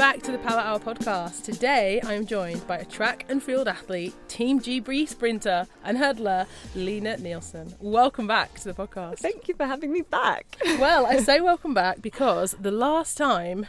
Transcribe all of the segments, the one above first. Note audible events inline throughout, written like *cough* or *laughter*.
back to the Power Hour podcast. Today I am joined by a track and field athlete, Team GB sprinter, and hurdler, Lina Nielsen. Welcome back to the podcast. Thank you for having me back. *laughs* Well, I say welcome back because the last time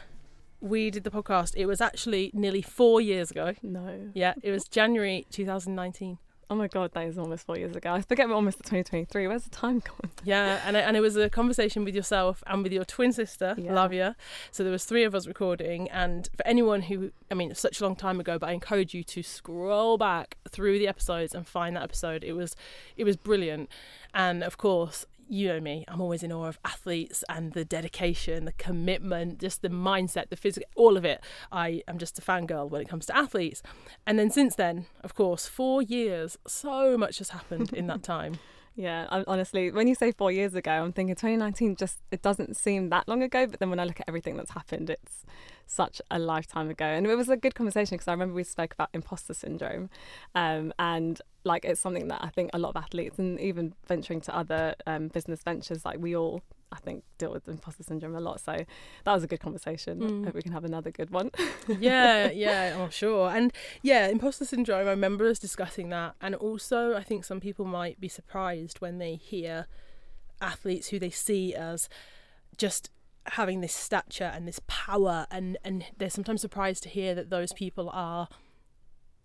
we did the podcast, it was actually nearly four years ago. No. Yeah, it was January 2019. Oh my god, that is almost four years ago. I forget we're almost at 2023. Where's the time gone? *laughs* Yeah, and and it was a conversation with yourself and with your twin sister, Yeah. Laviai. So there was three of us recording, and for anyone who, I mean, it's such a long time ago, but I encourage you to scroll back through the episodes and find that episode. It was, it was brilliant, and of course. You know me, I'm always in awe of athletes and the dedication, the commitment, just the mindset, the physical, all of it. I am just a fangirl when it comes to athletes. And then since then, of course, four years, so much has happened in that *laughs* time. Yeah, I, honestly, when you say four years ago, I'm thinking 2019 just, it doesn't seem that long ago. But then when I look at everything that's happened, it's such a lifetime ago. And it was a good conversation because I remember we spoke about imposter syndrome. Um, and like it's something that I think a lot of athletes and even venturing to other um, business ventures, like we all, I think, deal with imposter syndrome a lot. So that was a good conversation. Mm. Hope we can have another good one. *laughs* yeah, yeah, I'm sure. And yeah, imposter syndrome, I remember us discussing that. And also, I think some people might be surprised when they hear athletes who they see as just having this stature and this power and and they're sometimes surprised to hear that those people are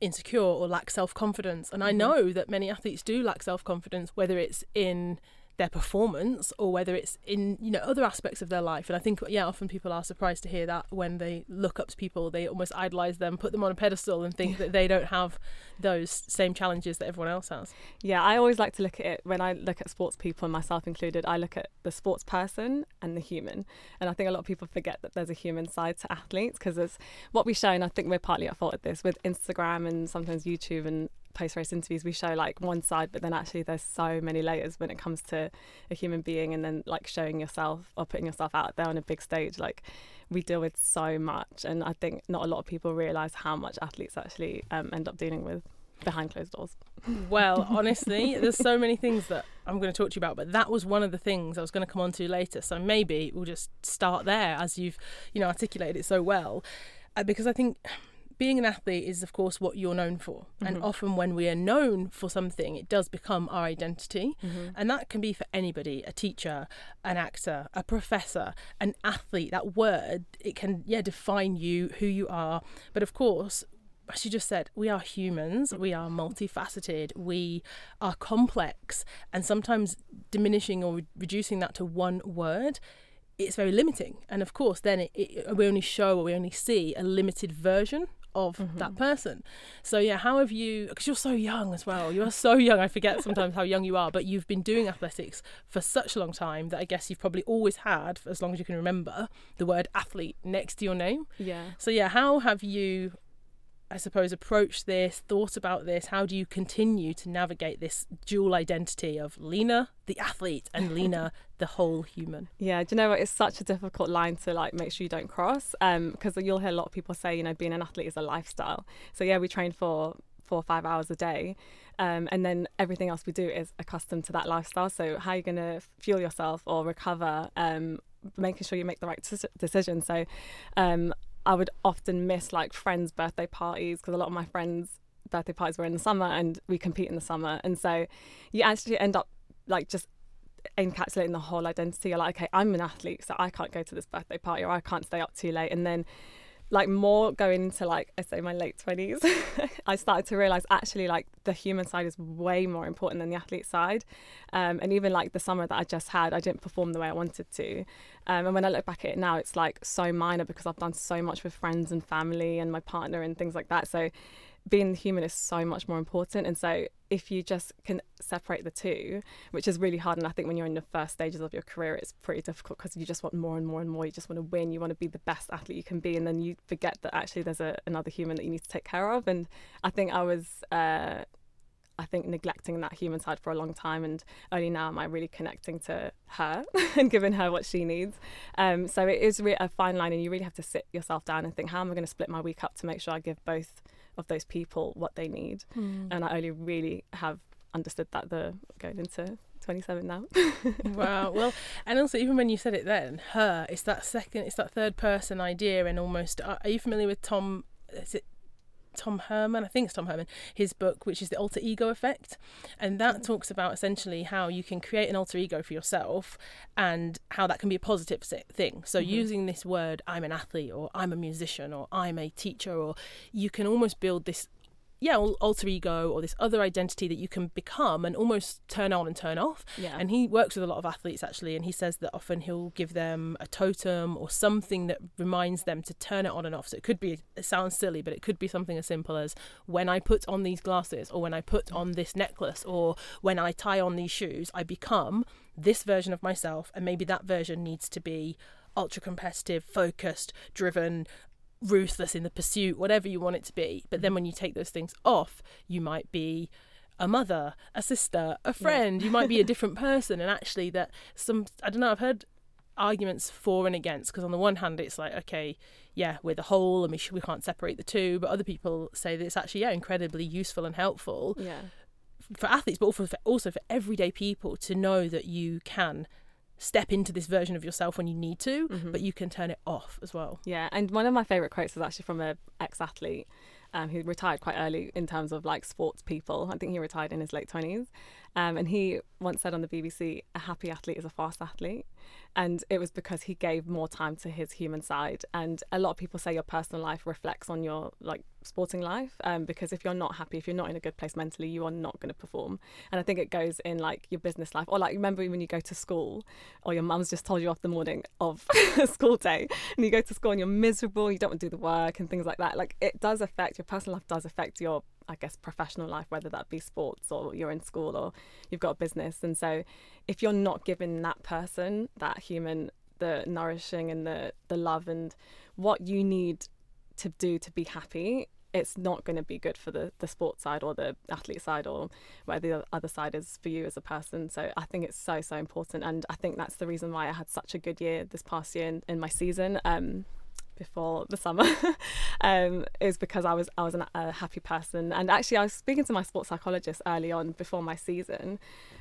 insecure or lack self-confidence and I Mhm. know that many athletes do lack self-confidence whether it's in their performance or whether it's in you know other aspects of their life and i think yeah often people are surprised to hear that when they look up to people they almost idolize them put them on a pedestal and think that they don't have those same challenges that everyone else has Yeah, I always like to look at it when I look at sports people, and myself included. I look at the sports person and the human, and I think a lot of people forget that there's a human side to athletes because it's what we show, and I think we're partly at fault at this with Instagram and sometimes YouTube and post race interviews. We show like one side, but then actually there's so many layers when it comes to a human being, and then like showing yourself or putting yourself out there on a big stage, like. We deal with so much, and I think not a lot of people realize how much athletes actually um, end up dealing with behind closed doors. well *laughs* honestly there's so many things that i'm going to talk to you about but that was one of the things i was going to come on to later so maybe we'll just start there as you've you know articulated it so well uh, because i think being an athlete is of course what you're known for. And Mhm. often when we are known for something it does become our identity. Mm-hmm. and that can be for anybody a teacher an actor a professor an athlete that word it can yeah define you who you are. But of course as you just said we are humans. We are multifaceted. We are complex. And sometimes diminishing or re- reducing that to one word it's very limiting. And of course then it, it, we only show or we only see a limited version of mm-hmm. that person. So yeah how have you because you're so young as well. You are so young. I forget sometimes how young you are but you've been doing athletics for such a long time that i guess you've probably always had for as long as you can remember the word athlete next to your name. Yeah. so yeah how have you i suppose approached this thought about this how do you continue to navigate this dual identity of Lina the athlete and Lina *laughs* the whole human Yeah, do you know what? It's such a difficult line to like make sure you don't cross. Um, because you'll hear a lot of people say, you know, being an athlete is a lifestyle. So yeah, we train for four or five hours a day, um, and then everything else we do is accustomed to that lifestyle. So how are you going to fuel yourself or recover? Um, making sure you make the right deci- decision. So, um, I would often miss like friends' birthday parties because a lot of my friends' birthday parties were in the summer, and we compete in the summer, and so you actually end up like just encapsulating the whole identity. You're like, okay, I'm an athlete, so I can't go to this birthday party or I can't stay up too late. And then, like, more going into like, I say my late 20s, *laughs* I started to realize actually, like, the human side is way more important than the athlete side. Um, and even like the summer that I just had, I didn't perform the way I wanted to. Um, and when I look back at it now, it's like so minor because I've done so much with friends and family and my partner and things like that. So, being human is so much more important. And so, if you just can separate the two, which is really hard, and I think when you're in the first stages of your career, it's pretty difficult because you just want more and more and more. You just want to win. You want to be the best athlete you can be, and then you forget that actually there's a, another human that you need to take care of. And I think I was. Uh, I think neglecting that human side for a long time, and only now am I really connecting to her *laughs* and giving her what she needs. Um, so it is re- a fine line, and you really have to sit yourself down and think, how am I going to split my week up to make sure I give both of those people what they need? Hmm. And I only really have understood that the going into 27 now. *laughs* wow. Well, and also even when you said it then, her, it's that second, it's that third person idea, and almost. Are you familiar with Tom? Is it Tom Herman, I think it's Tom Herman, his book, which is the alter ego effect. And that talks about essentially how you can create an alter ego for yourself and how that can be a positive thing. So, mm-hmm. using this word, I'm an athlete, or I'm a musician, or I'm a teacher, or you can almost build this yeah, alter ego or this other identity that you can become and almost turn on and turn off. Yeah. And he works with a lot of athletes actually, and he says that often he'll give them a totem or something that reminds them to turn it on and off. So it could be, it sounds silly, but it could be something as simple as when I put on these glasses or when I put on this necklace or when I tie on these shoes, I become this version of myself, and maybe that version needs to be ultra competitive, focused, driven, ruthless in the pursuit, whatever you want it to be. But then mm. when you take those things off, you might be a mother, a sister, a friend. Yeah. you might be a *laughs* different person. And actually, that some, I don't know, I've heard arguments for and against because on the one hand it's like okay yeah we're the whole and we, sh- we can't separate the two but other people say that it's actually yeah incredibly useful and helpful yeah for athletes but also for, also for everyday people to know that you can step into this version of yourself when you need to, mm-hmm. but you can turn it off as well. Yeah, and one of my favorite quotes is actually from a ex-athlete um, who retired quite early in terms of like sports people. I think he retired in his late twenties, um, and he once said on the BBC, "A happy athlete is a fast athlete." And it was because he gave more time to his human side. And a lot of people say your personal life reflects on your like sporting life um, because if you're not happy if you're not in a good place mentally you are not going to perform. And i think it goes in like your business life. Or like remember when you go to school or your mum's just told you off the morning of *laughs* school day and you go to school and you're miserable you don't want to do the work and things like that. Like it does affect your personal life does affect your I guess, professional life, whether that be sports or you're in school or you've got a business. And so, if you're not giving that person, that human, the nourishing and the, the love and what you need to do to be happy, it's not going to be good for the, the sports side or the athlete side or where the other side is for you as a person. So I think it's so, so important. And I think that's the reason why I had such a good year this past year in, in my season. Um, before the summer *laughs* um, is because I was I was an, a happy person. And actually I was speaking to my sports psychologist early on before my season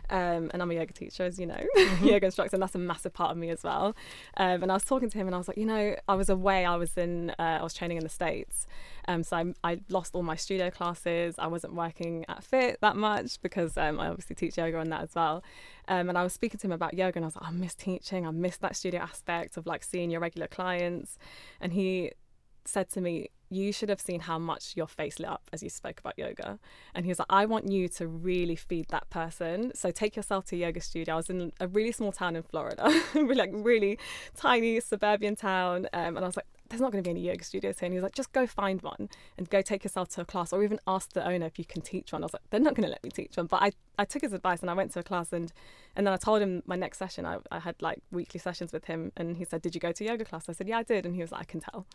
um, and I'm a yoga teacher as you know *laughs* mm-hmm. yoga instructor and that's a massive part of me as well um, and I was talking to him and I was like you know I was away I was in uh, I was training in the States um, so I, I, lost all my studio classes I wasn't working at FIIT that much because um, I obviously teach yoga on that as well um, and I was speaking to him about yoga, and I was like, I miss teaching. I miss that studio aspect of like seeing your regular clients. And he said to me, You should have seen how much your face lit up as you spoke about yoga. And he was like, I want you to really feed that person. So take yourself to yoga studio. I was in a really small town in Florida, *laughs* like really tiny suburban town. Um, and I was like, there's not going to be any yoga studios here. And he was like, just go find one and go take yourself to a class or even ask the owner if you can teach one. I was like, they're not going to let me teach one. But I, I took his advice and I went to a class and, and then I told him my next session, I, I had like weekly sessions with him. And he said, did you go to yoga class? I said, yeah, I did. And he was like, I can tell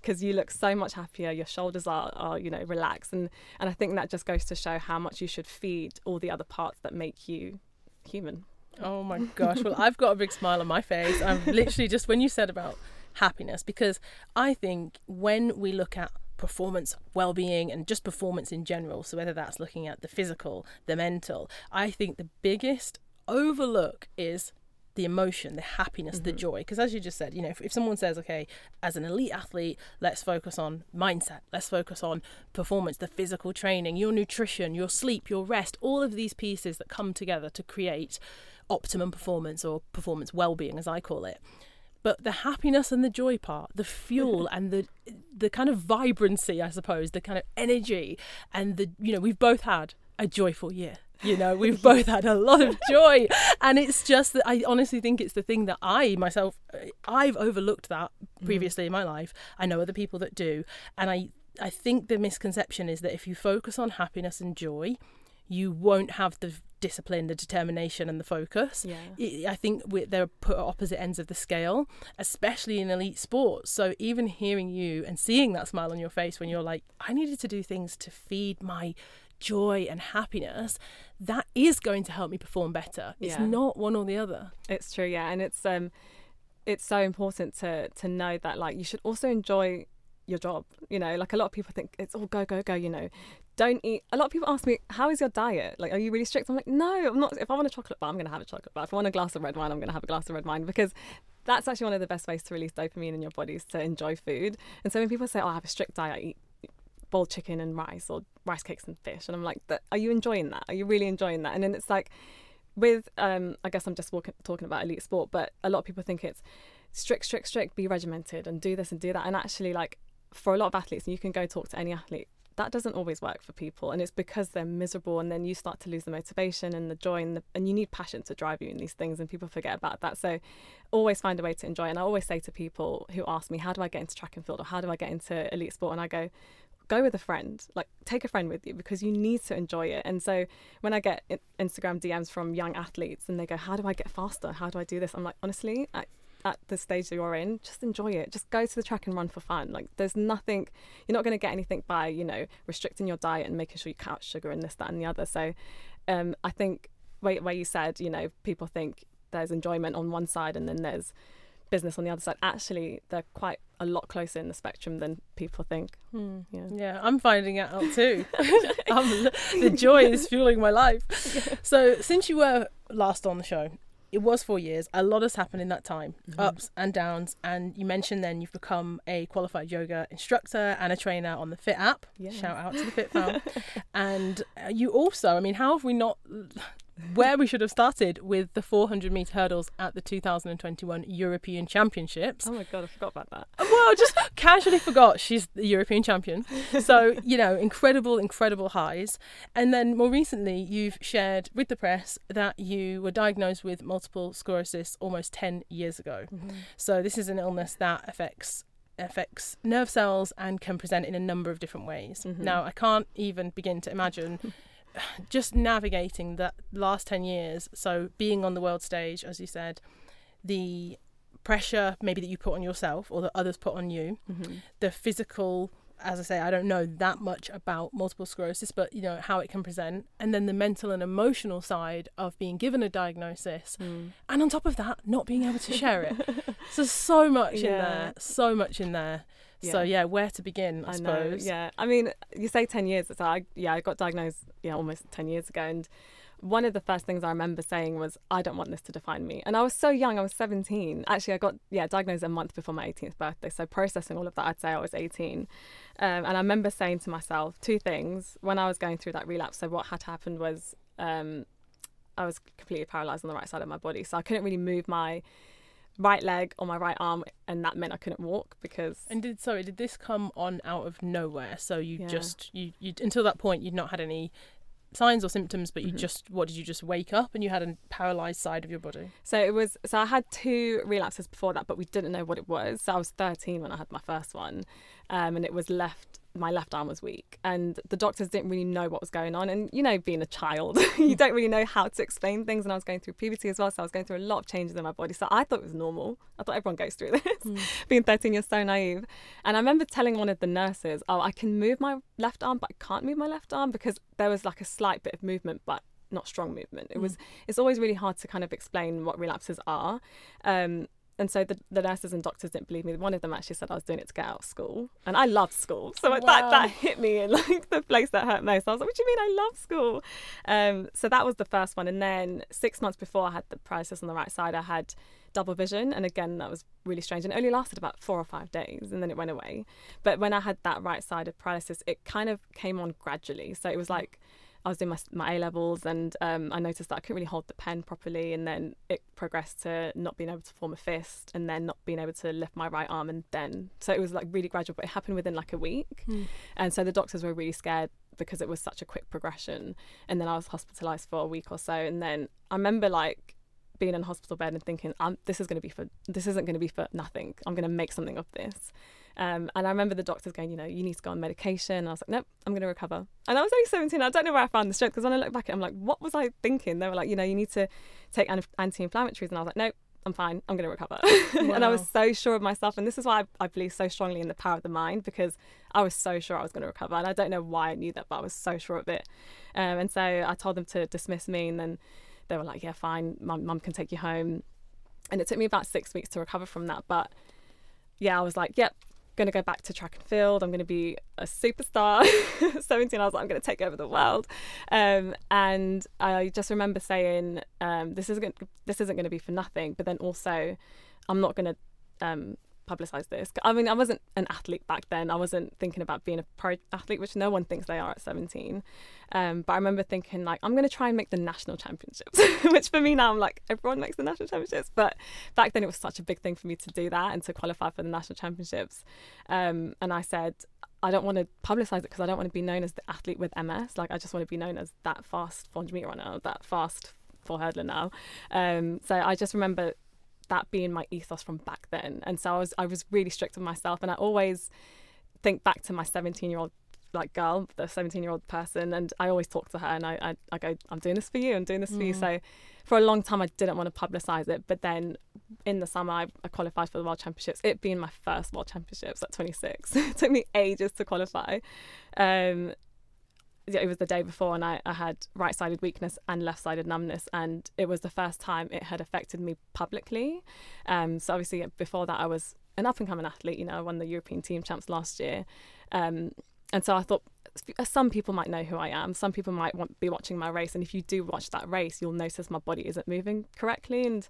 because you look so much happier. Your shoulders are, are, you know, relaxed. And, and I think that just goes to show how much you should feed all the other parts that make you human. Oh my gosh. Well, I've got a big smile on my face. I'm literally just when you said about happiness because I think when we look at performance well-being and just performance in general so whether that's looking at the physical the mental i think the biggest overlook is the emotion the happiness mm-hmm. the joy because as you just said you know if, if someone says okay as an elite athlete let's focus on mindset let's focus on performance the physical training your nutrition your sleep your rest all of these pieces that come together to create optimum performance or performance well-being as i call it but the happiness and the joy part the fuel and the the kind of vibrancy i suppose the kind of energy and the you know we've both had a joyful year you know we've *laughs* both had a lot of joy and it's just that i honestly think it's the thing that i myself i've overlooked that mm. previously mm. in my life i know other people that do and i i think the misconception is that if you focus on happiness and joy you won't have the discipline, the determination, and the focus. Yeah. I think they're put at opposite ends of the scale, especially in elite sports. So even hearing you and seeing that smile on your face when you're like, I needed to do things to feed my joy and happiness, that is going to help me perform better. It's yeah. not one or the other. It's true, yeah, and it's um, it's so important to to know that like you should also enjoy your job you know like a lot of people think it's all go go go you know don't eat. A lot of people ask me, "How is your diet? Like, are you really strict?" I'm like, "No, I'm not. If I want a chocolate bar, I'm going to have a chocolate bar. If I want a glass of red wine, I'm going to have a glass of red wine because that's actually one of the best ways to release dopamine in your body is to enjoy food. And so when people say, "Oh, I have a strict diet, I eat boiled chicken and rice or rice cakes and fish," and I'm like, "Are you enjoying that? Are you really enjoying that?" And then it's like, with um, I guess I'm just walking, talking about elite sport, but a lot of people think it's strict, strict, strict, be regimented and do this and do that. And actually, like for a lot of athletes, and you can go talk to any athlete, that doesn't always work for people. And it's because they're miserable and then you start to lose the motivation and the joy and, the, and you need passion to drive you in these things. And people forget about that. So always find a way to enjoy. And I always say to people who ask me, how do I get into track and field or how do I get into elite sport? And I go, go with a friend like take a friend with you because you need to enjoy it and so when i get instagram dms from young athletes and they go how do i get faster how do i do this i'm like honestly I, at the stage that you're in, just enjoy it. Just go to the track and run for fun. Like there's nothing you're not going to get anything by, you know, restricting your diet and making sure you cut out sugar and this, that and the other. So um, I think where, where you said, you know, people think there's enjoyment on one side and then there's business on the other side. Actually, they're quite a lot closer in the spectrum than people think. Hmm. Yeah. yeah, I'm finding it out too. *laughs* *laughs* the joy is fueling my life. *laughs* So, since you were last on the show, it was four years. A lot has happened in that time, mm-hmm. ups and downs. And you mentioned then you've become a qualified yoga instructor and a trainer on the FIIT app. Yes. Shout out to the FIIT *laughs* fam. and uh, you also, I mean, how have we not where we should have started with the 400 meter hurdles at the 2021 European Championships. Oh my god, I forgot about that. Well, just casually forgot she's the European champion. So, *laughs* you know, incredible, incredible highs. And then more recently, you've shared with the press that you were diagnosed with multiple sclerosis almost 10 years ago. Mm-hmm. So, this is an illness that affects affects nerve cells and can present in a number of different ways. Mm-hmm. Now, I can't even begin to imagine *laughs* just navigating that last 10 years so being on the world stage as you said the pressure maybe that you put on yourself or that others put on you mm-hmm. the physical as i say i don't know that much about multiple sclerosis but you know how it can present and then the mental and emotional side of being given a diagnosis mm. and on top of that not being able to share it *laughs* so so much yeah. in there so much in there yeah. So yeah, where to begin? I, I suppose. Know, yeah, I mean, you say ten years. So I yeah, I got diagnosed yeah almost ten years ago, and one of the first things I remember saying was, I don't want this to define me. And I was so young, I was 17. Actually, I got, yeah, diagnosed a month before my 18th birthday. So processing all of that, I'd say I was 18. Um, and I remember saying to myself two things when I was going through that relapse. So what had happened was um, I was completely paralyzed on the right side of my body. So I couldn't really move my right leg or my right arm and that meant I couldn't walk because And did sorry, did this come on out of nowhere? So you yeah. just you, you until that point you'd not had any signs or symptoms but you mm-hmm. just what did you just wake up and you had a paralyzed side of your body so it was so i had two relapses before that but we didn't know what it was so i was 13 when i had my first one um, and it was left my left arm was weak and the doctors didn't really know what was going on. And you know being a child *laughs* you don't really know how to explain things and I was going through puberty as well so I was going through a lot of changes in my body. So I thought it was normal. I thought everyone goes through *laughs* this. Mm. being 13 you're so naive. And I remember telling one of the nurses oh I can move my left arm but I can't move my left arm because there was like a slight bit of movement but not strong movement. It mm. was it's always really hard to kind of explain what relapses are. Um, and so the, the nurses and doctors didn't believe me. One of them actually said I was doing it to get out of school, and I loved school, so wow. that that hit me in *laughs* like the place that hurt most. I was like, "What do you mean I love school?" Um, so that was the first one, and then six months before I had the paralysis on the right side, I had double vision, and again that was really strange, and it only lasted about four or five days, and then it went away. But when I had that right side of paralysis, it kind of came on gradually. So it was like I was doing my, my A levels and um, I noticed that I couldn't really hold the pen properly. And then it progressed to not being able to form a fist and then not being able to lift my right arm. And then, so it was like really gradual, but it happened within like a week. Mm. And so the doctors were really scared because it was such a quick progression. And then I was hospitalized for a week or so. And then I remember like, being in a hospital bed and thinking, this is going to be for this isn't going to be for nothing. I'm going to make something of this. Um, and I remember the doctors going, you know, you need to go on medication. And I was like, nope, I'm going to recover. And I was only 17. I don't know where I found the strength because when I look back, at it I'm like, what was I thinking? They were like, you know, you need to take anti-inflammatories. And I was like, nope, I'm fine. I'm going to recover. Wow. *laughs* and I was so sure of myself. And this is why I, I, believe so strongly in the power of the mind because I was so sure I was going to recover. And I don't know why I knew that, but I was so sure of it. Um, and so I told them to dismiss me. And then they were like, yeah, fine. Mum can take you home. And it took me about six weeks to recover from that. But yeah, I was like, yep, going to go back to track and field. I'm going to be a superstar. *laughs* 17, I was like, I'm going to take over the world. Um, and I just remember saying, um, this isn't this isn't going to be for nothing. But then also, I'm not going to um, publicize this. I mean, I wasn't an athlete back then. I wasn't thinking about being a pro athlete, which no one thinks they are at 17. Um, but I remember thinking, like, I'm going to try and make the national championships, *laughs* which for me now, I'm like, everyone makes the national championships. But back then, it was such a big thing for me to do that and to qualify for the national championships. Um, and I said, I don't want to publicize it because I don't want to be known as the athlete with MS. Like, I just want to be known as that fast 400 meter runner, that fast four hurdler now. Um, so I just remember that being my ethos from back then. And so I was I was really strict with myself and I always think back to my 17 year old like girl, the 17 year old person, and I always talk to her and I, I, I go, I'm doing this for you, I'm doing this mm. for you. Mm. So for a long time, I didn't want to publicize it. But then in the summer, I, I qualified for the World Championships, it being my first World Championships at 26. *laughs* it took me ages to qualify. Um, it was the day before and I, I had right sided weakness and left sided numbness and it was the first time it had affected me publicly. Um, so obviously before that I was an up and coming athlete, you know, I won the European team champs last year. Um, and so I thought some people might know who I am. Some people might want, be watching my race. And if you do watch that race, you'll notice my body isn't moving correctly. And,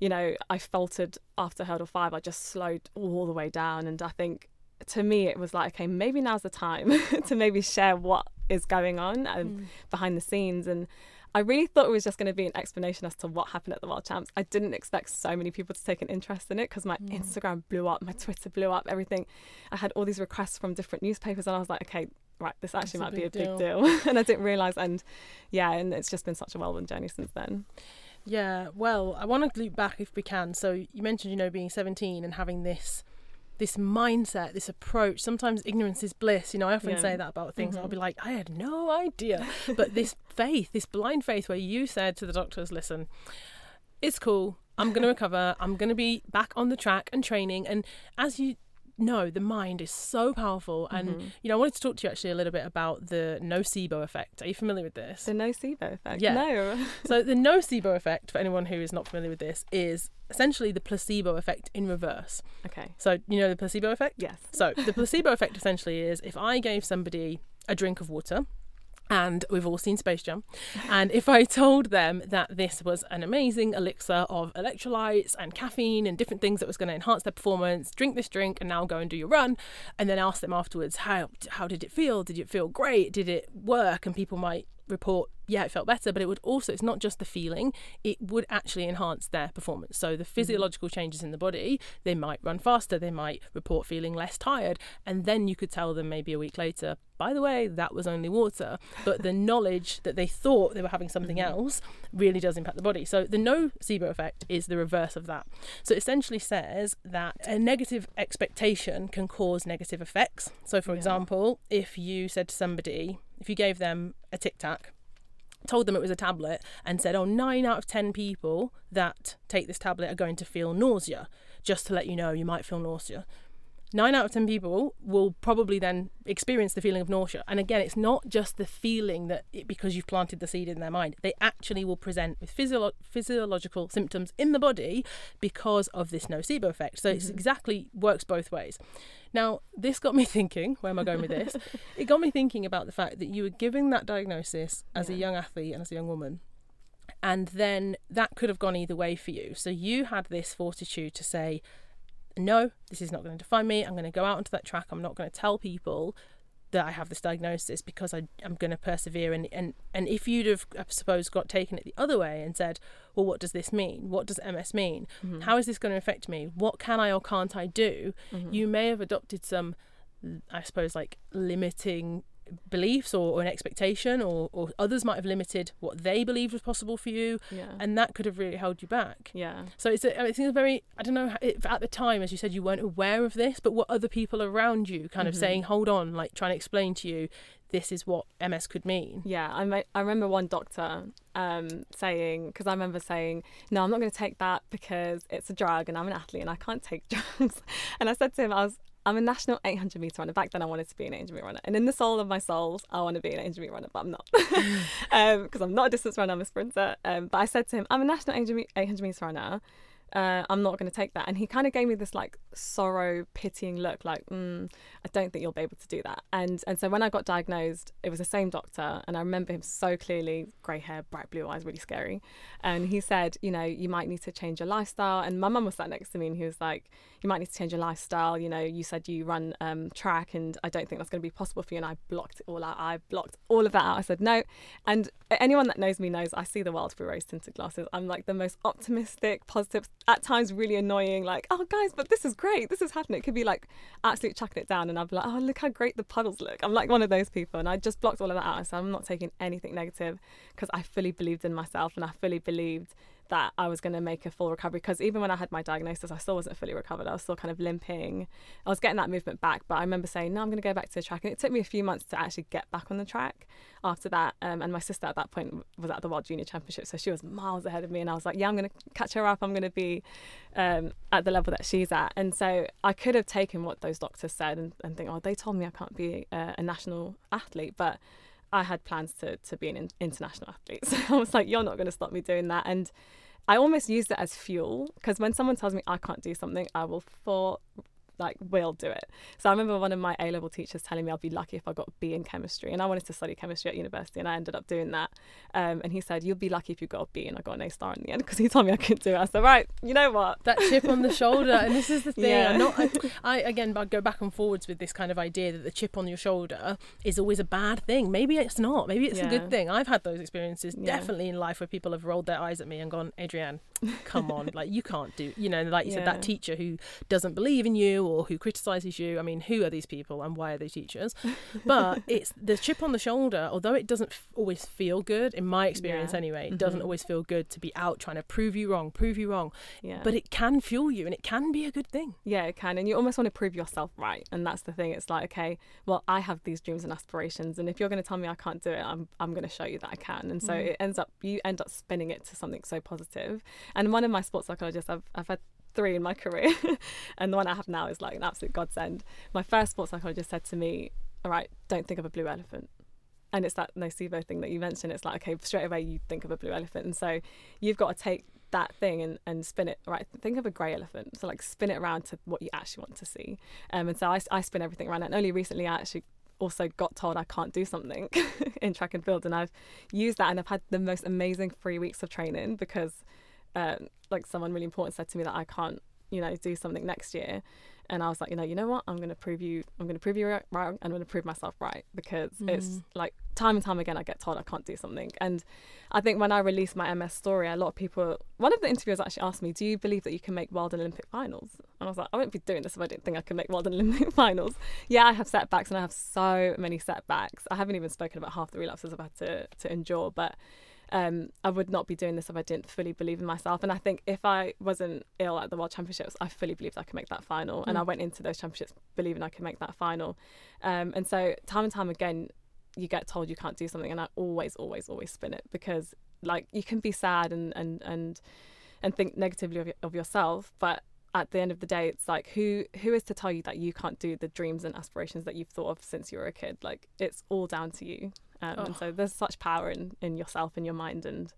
you know, I faltered after hurdle five. I just slowed all the way down. And I think to me, it was like, okay, maybe now's the time *laughs* to maybe share what is going on and mm. behind the scenes. And I really thought it was just going to be an explanation as to what happened at the World Champs. I didn't expect so many people to take an interest in it because my mm. Instagram blew up, my Twitter blew up, everything. I had all these requests from different newspapers, and I was like, okay, right, this actually That's might a be a big deal. *laughs* and I didn't realize. And yeah, and it's just been such a whirlwind journey since then. Yeah, well, I want to loop back if we can. So you mentioned, you know, being 17 and having this this mindset, this approach. Sometimes ignorance is bliss. You know, I often yeah. say that about things. Mm-hmm. I'll be like, I had no idea. *laughs* but this faith, this blind faith, where you said to the doctors, listen, it's cool. I'm going to recover. I'm going to be back on the track and training. And as you no, the mind is so powerful. And, mm-hmm. you know, I wanted to talk to you actually a little bit about the nocebo effect. Are you familiar with this? The nocebo effect? Yeah. No. *laughs* so, the nocebo effect, for anyone who is not familiar with this, is essentially the placebo effect in reverse. Okay. So, you know the placebo effect? Yes. So, the placebo effect essentially is if I gave somebody a drink of water, and we've all seen Space Jam. And if I told them that this was an amazing elixir of electrolytes and caffeine and different things that was going to enhance their performance, drink this drink and now go and do your run, and then ask them afterwards, how how did it feel? Did it feel great? Did it work? And people might report, yeah, it felt better, but it would also, it's not just the feeling, it would actually enhance their performance. So the mm-hmm. physiological changes in the body, they might run faster, they might report feeling less tired, and then you could tell them maybe a week later, by the way, that was only water. But the *laughs* knowledge that they thought they were having something mm-hmm. else really does impact the body. So the nocebo effect is the reverse of that. So it essentially says that a negative expectation can cause negative effects. So, for yeah. example, if you said to somebody, if you gave them a tic tac, told them it was a tablet, and said, oh, nine out of 10 people that take this tablet are going to feel nausea, just to let you know you might feel nausea nine out of ten people will probably then experience the feeling of nausea. And again, it's not just the feeling that it, because you've planted the seed in their mind, they actually will present with physio- physiological symptoms in the body because of this nocebo effect. So mm-hmm. it exactly works both ways. Now, this got me *laughs* thinking, where am I going with this? *laughs* it got me thinking about the fact that you were giving that diagnosis as yeah. a young athlete and as a young woman. And then that could have gone either way for you. So you had this fortitude to say, no, this is not going to define me. I'm going to go out onto that track. I'm not going to tell people that I have this diagnosis because I, am going to persevere. And, and, and if you'd have, I suppose, got taken it the other way and said, well, what does this mean? What does MS mean? Mm-hmm. How is this going to affect me? What can I or can't I do? Mm-hmm. You may have adopted some, I suppose, like limiting beliefs or, or, an expectation or, or others might have limited what they believed was possible for you yeah. and that could have really held you back yeah so it's a, I think it's very I don't know if at the time as you said you weren't aware of this but what other people around you kind of mm-hmm. saying hold on like trying to explain to you this is what MS could mean yeah I, I remember one doctor um, saying because I remember saying no I'm not going to take that because it's a drug and I'm an athlete and I can't take *laughs* drugs and I said to him I was I'm a national 800 meter runner. Back then, I wanted to be an 800 meter runner, and in the soul of my souls, I want to be an 800 meter runner, but I'm not because *laughs* um, I'm not a distance runner. I'm a sprinter. Um, but I said to him, I'm a national 800 meter runner. uh, I'm not going to take that. And he kind of gave me this like sorrow, pitying look, like, mm, I don't think you'll be able to do that. And and so when I got diagnosed, it was the same doctor, and I remember him so clearly, grey hair, bright blue eyes, really scary. And he said, you know, you might need to change your lifestyle. And my mum was sat next to me, and he was like, you might need to change your lifestyle. You know, you said you run um, track, and I don't think that's going to be possible for you. And I blocked it all out. I blocked all of that out. I said no. And anyone that knows me knows I see the world through rose tinted glasses. I'm like the most optimistic, positive, at times really annoying, like, oh guys, but this is great. This is happening. It could be like absolutely chucking it down, and I'd be like, oh look how great the puddles look. I'm like one of those people, and I just blocked all of that out. So I'm not taking anything negative because I fully believed in myself, and I fully believed that I was going to make a full recovery because even when I had my diagnosis, I still wasn't fully recovered. I was still kind of limping. I was getting that movement back, but I remember saying, no, I'm going to go back to the track. And it took me a few months to actually get back on the track after that. Um, and my sister at that point was at the World Junior Championship, so she was miles ahead of me. And I was like, yeah, I'm going to catch her up. I'm going to be um, at the level that she's at. And so I could have taken what those doctors said and, and think, oh, they told me I can't be a, a national athlete. But I had plans to to be an international athlete. *laughs* So I was like, you're not going to stop me doing that. And I almost used it as fuel because when someone tells me I can't do something, I will for like will do it. So I remember one of my A level teachers telling me I'd be lucky if I got a B in chemistry, and I wanted to study chemistry at university, and I ended up doing that. Um, and he said you'll be lucky if you got a B, and I got an A star in the end because he told me I couldn't do it. I said right, you know what? That chip on the shoulder, and this is the thing. Yeah. Not, I, *laughs* I again I go back and forwards with this kind of idea that the chip on your shoulder is always a bad thing. Maybe it's not. Maybe it's yeah. a good thing. I've had those experiences yeah. definitely in life where people have rolled their eyes at me and gone, Adrienne, come on, *laughs* like you can't do. You know, like you said, that teacher who doesn't believe in you or who criticizes you. I mean, who are these people and why are they teachers? But *laughs* it's the chip on the shoulder, although it doesn't f- always feel good, in my experience yeah. anyway, it mm-hmm. doesn't always feel good to be out trying to prove you wrong, prove you wrong. Yeah. But it can fuel you and it can be a good thing. Yeah, it can. And you almost want to prove yourself right. And that's the thing. It's like, okay, well, I have these dreams and aspirations. And if you're going to tell me I can't do it, I'm, I'm going to show you that I can. And so mm. it ends up, you end up spinning it to something so positive. And one of my sports psychologists, I've, I've had three in my career, *laughs* and the one I have now is like an absolute godsend. My first sports psychologist said to me, "All right, don't think of a blue elephant." And it's that nocebo thing that you mentioned. It's like, okay, straight away you think of a blue elephant. And so you've got to take that thing and, and spin it, right? Think of a grey elephant. So, like, spin it around to what you actually want to see. Um, and so I, I spin everything around. And only recently I actually also got told I can't do something *laughs* in track and field. And I've used that and I've had the most amazing three weeks of training because um, like someone really important said to me that I can't, you know, do something next year. And I was like, you know, you know what? I'm going to prove you, I'm to prove you right, I'm going to prove myself right because mm. it's like time and time again I get told I can't do something. And I think when I released my MS story, a lot of people, one of the interviewers actually asked me, do you believe that you can make world and Olympic finals? And I was like, I wouldn't be doing this if I didn't think I could make world and *laughs* Olympic finals. Yeah, I have setbacks and I have so many setbacks. I haven't even spoken about half the relapses I've had to, to endure, but um, I would not be doing this if I didn't fully believe in myself. And I think if I wasn't ill at the World Championships, I fully believed I could make that final. Mm. And I mm. went into those championships believing I could make that final. Um, and so time and time again, you get told you can't do something, and I always, always, always spin it because like you can be sad and and and and think negatively of, of yourself, but at the end of the day it's like who who is to tell you that you can't do the dreams and aspirations that you've thought of since you were a kid like it's all down to you um, oh. And so there's such power in, in yourself and your mind. And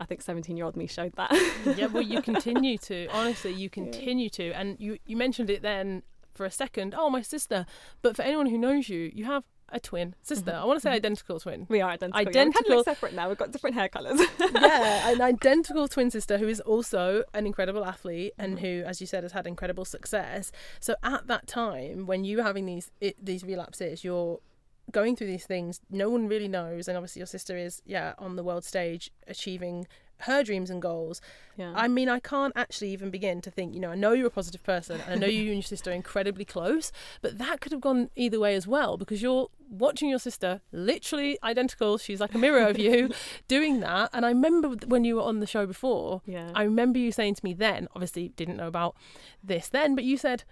I think 17 year old me showed that. yeah, well, you *laughs* continue to. Honestly, you continue yeah. to. And you, you mentioned it then for a second. Oh, my sister. But for anyone who knows you, you have a twin sister. Mm-hmm. I want to say mm-hmm. identical twin. We are identical. Identical. Yeah, separate now. We've got different hair colours. *laughs* yeah, *laughs* an identical twin sister who is also an incredible athlete and mm-hmm. who, as you said, has had incredible success. So at that time, when you were having these it, these relapses, you're going through these things no one really knows and obviously your sister is yeah on the world stage achieving her dreams and goals yeah. i mean i can't actually even begin to think you know i know you're a positive person and i know you and your *laughs* sister are incredibly close but that could have gone either way as well because you're watching your sister literally identical she's like a mirror of you *laughs* doing that and i remember when you were on the show before yeah. i remember you saying to me then obviously didn't know about this then but you said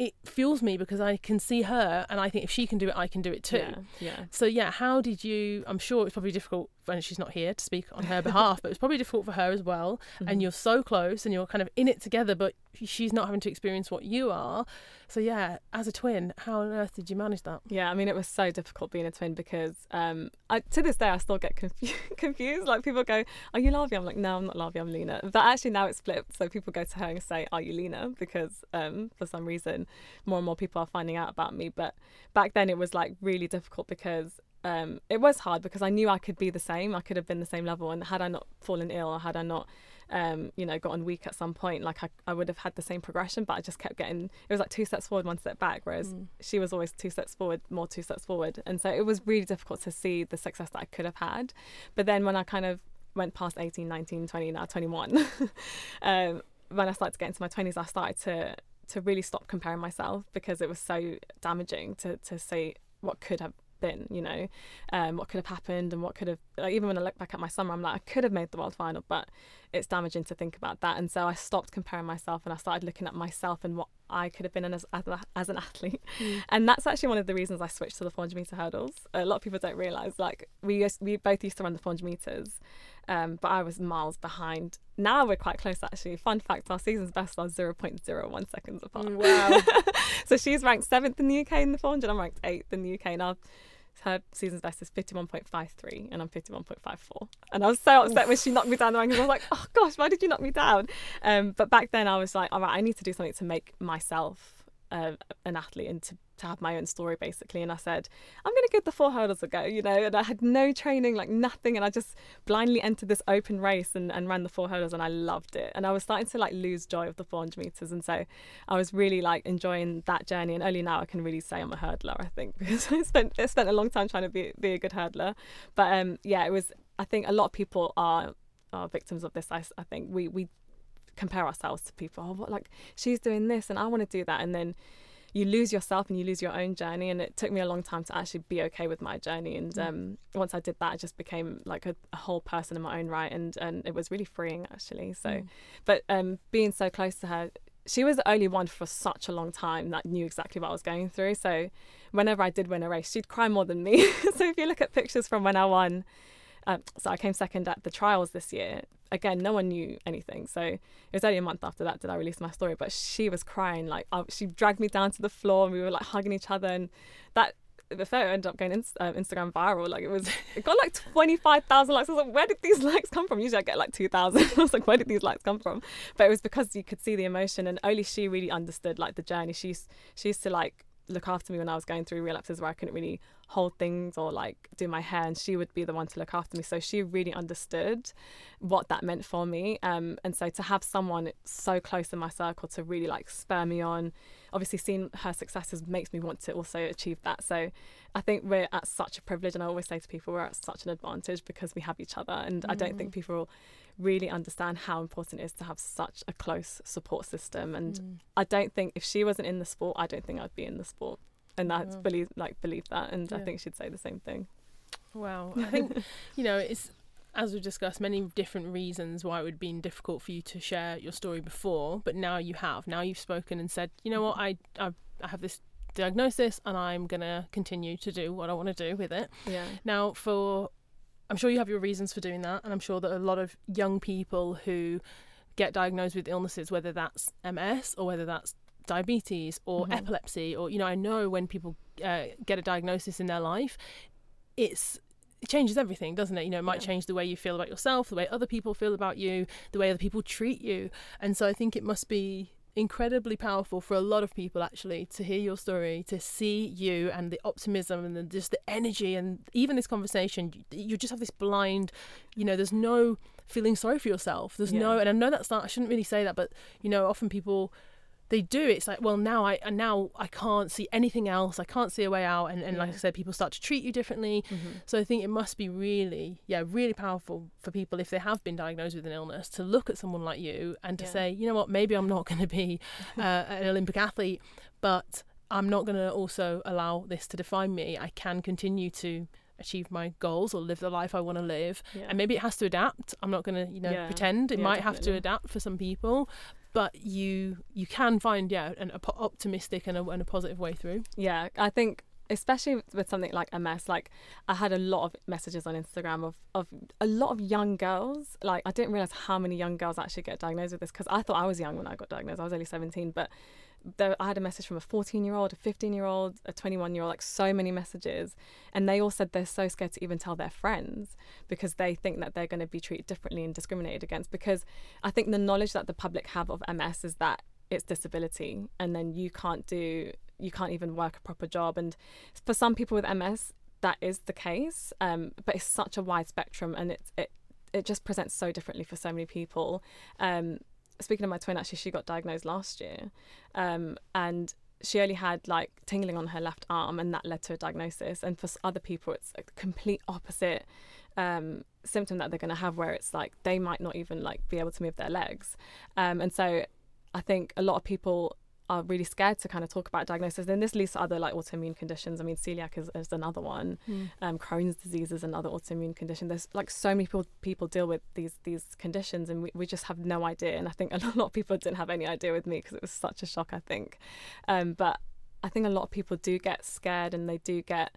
it fuels me because I can see her and I think if she can do it, I can do it too. Yeah, yeah. So yeah, how did you? I'm sure it's probably difficult when she's not here to speak on her behalf, but it's probably difficult for her as well. Mm-hmm. And you're so close, and you're kind of in it together, but she's not having to experience what you are. So yeah, as a twin, how on earth did you manage that? Yeah, I mean, it was so difficult being a twin because um, I, to this day I still get confu- *laughs* confused. Like people go, "Are you Laviai?" I'm like, "No, I'm not Laviai. I'm Lina." But actually now it's flipped. So people go to her and say, "Are you Lina?" Because um, for some reason, more and more people are finding out about me. But back then it was like really difficult because um, it was hard because I knew I could be the same. I could have been the same level, and had I not fallen ill, or had I not, um, you know, gotten weak at some point, like I, I would have had the same progression. But I just kept getting. It was like two steps forward, one step back. Whereas Mm. she was always two steps forward, more two steps forward, and so it was really difficult to see the success that I could have had. But then when I kind of went past 18, 19, 20, now 21, *laughs* um, when I started to get into my 20s, I started to to really stop comparing myself because it was so damaging to to say what could have been, you know, um, what could have happened and what could have. Like, even when I look back at my summer, I'm like, I could have made the world final, but it's damaging to think about that. And so I stopped comparing myself and I started looking at myself and what I could have been as as, as an athlete. *laughs* And that's actually one of the reasons I switched to the 400 meter hurdles. A lot of people don't realize, like we used, we both used to run the 400 meters, um, but I was miles behind. Now we're quite close, actually. Fun fact: our season's best are 0.01 seconds apart. Mm, Wow. *laughs* so she's ranked seventh in the UK in the 400. I'm ranked eighth in the UK now. Her season's best is 51.53 and I'm 51.54. And I was so upset when she knocked me down the rankings. I was like, oh gosh, why did you knock me down? Um, but back then I was like, all right, I need to do something to make myself uh, an athlete and to, to have my own story basically. And I said, I'm going to give the four hurdles a go, you know. And I had no training, like nothing. And I just blindly entered this open race and, and ran the four hurdles and I loved it. And I was starting to like lose joy of the 400 meters. And so I was really like enjoying that journey. And only now I can really say I'm a hurdler, I think, *laughs* because I spent, I spent a long time trying to be, be a good hurdler. But um, yeah, it was, I think a lot of people are, are victims of this. I, I think we, we compare ourselves to people. Oh, what like she's doing this and I want to do that, and then you lose yourself and you lose your own journey. And it took me a long time to actually be okay with my journey. And Mm. um, once I did that, I just became like a, a whole person in my own right, and and it was really freeing actually. So, Mm. but um, being so close to her. She was the only one for such a long time that knew exactly what I was going through. So, whenever I did win a race, she'd cry more than me. *laughs* so, if you look at pictures from when I won, um, so I came second at the trials this year. Again, no one knew anything. So it was only a month after that did I release my story. But she was crying like uh, she dragged me down to the floor and we were like hugging each other. And that the photo ended up going uh, Instagram viral. Like it was, *laughs* it got like twenty five thousand likes. I was like, where did these *laughs* likes come from? Usually I get like two thousand. *laughs* I was like, where did these likes come from? But it was because you could see the emotion, and only she really understood like the journey. She's she used to like look after me when I was going through relapses where I couldn't really hold things or like do my hair and she would be the one to look after me. So she really understood what that meant for me. Um, and so to have someone so close in my circle to really like spur me on obviously seeing her successes makes me want to also achieve that. So I think we're at such a privilege and I always say to people we're at such an advantage because we have each other. And I don't think people really understand how important it is to have such a close support system. And Mm. I don't think if she wasn't in the sport, I don't think I'd be in the sport. And I Wow. Oh. believe like believe that, and I think she'd say the same thing. Wow. *laughs* I think, you know, it's as we've discussed, many different reasons why it would have been difficult for you to share your story before, but now you have. Now you've spoken and said, you know what, I I, I have this diagnosis and I'm gonna continue to do what I want to do with it. Yeah, Now, for I'm sure you have your reasons for doing that, and I'm sure that a lot of young people who get diagnosed with illnesses, whether that's MS or whether that's diabetes or Mhm. epilepsy, or you know, I know when people uh, get a diagnosis in their life, it's it changes everything, doesn't it? You know, it might Yeah. change the way you feel about yourself, the way other people feel about you, the way other people treat you, and so I think it must be incredibly powerful for a lot of people actually to hear your story to see you and the optimism and the, just the energy and even this conversation you, you just have this blind you know there's no feeling sorry for yourself there's no and i know that's not i shouldn't really say that but you know often people they do it's like well now i and now i can't see anything else i can't see a way out and, and like i said people start to treat you differently so I think it must be really, yeah, really powerful for people if they have been diagnosed with an illness to look at someone like you and to Yeah. say, you know what, maybe I'm not *laughs* going to be uh, an Olympic athlete, but I'm not going to also allow this to define me. I can continue to achieve my goals or live the life I want to live. yeah. And maybe it has to adapt. I'm not going to, you know, Yeah. pretend. It Yeah, might have to adapt for some people, but you you can find yeah an optimistic and a, and a positive way through. Yeah, I think especially with something like MS, like I had a lot of messages on Instagram of, of a lot of young girls. Like I didn't realize how many young girls actually get diagnosed with this because I thought I was young when I got diagnosed. I was only 17, but there, I had a message from a 14 year old, a 15 year old, a 21 year old, like so many messages. And they all said they're so scared to even tell their friends because they think that they're going to be treated differently and discriminated against. Because I think the knowledge that the public have of MS is that it's disability and then you can't do, you can't even work a proper job. And for some people with MS, that is the case. Um, but it's such a wide spectrum and it's, it, it just presents so differently for so many people. Um, speaking of my twin, actually, she got diagnosed last year, um, and she only had like tingling on her left arm, and that led to a diagnosis. And for other people, it's a complete opposite um, symptom that they're going to have, where it's like they might not even like be able to move their legs. Um, and so, I think a lot of people are really scared to kind of talk about diagnosis. And this leads to other like autoimmune conditions. I mean, celiac is, is another one. Mm. Um, Crohn's disease is another autoimmune condition. There's like so many people people deal with these these conditions, and we, we just have no idea. And I think *laughs* a lot of people didn't have any idea with me because it was such a shock. I think, um, but I think a lot of people do get scared and they do get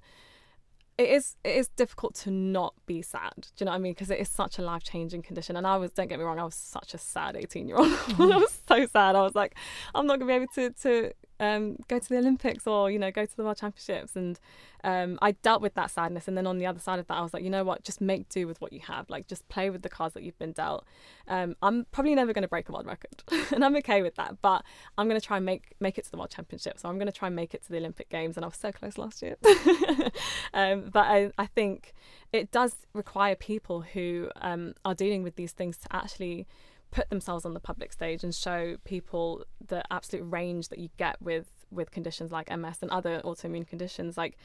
it is it is difficult to not be sad. Do you know what I mean? Because it is such a life changing condition. And I was don't get me wrong, I was such a sad eighteen year old. *laughs* I was so sad. I was like, I'm not gonna be able to to um, go to the Olympics or you know go to the World Championships. And um, I dealt with that sadness. And then on the other side of that, I was like, you know what? Just make do with what you have. Like just play with the cards that you've been dealt. Um, I'm probably never going to break a world record, *laughs* and I'm okay with that. But I'm going to try and make make it to the World Championships. So I'm going to try and make it to the Olympic Games. And I was so close last year. *laughs* um, but I, I think it does require people who um, are dealing with these things to actually put themselves on the public stage and show people the absolute range that you get with with conditions like MS and other autoimmune conditions like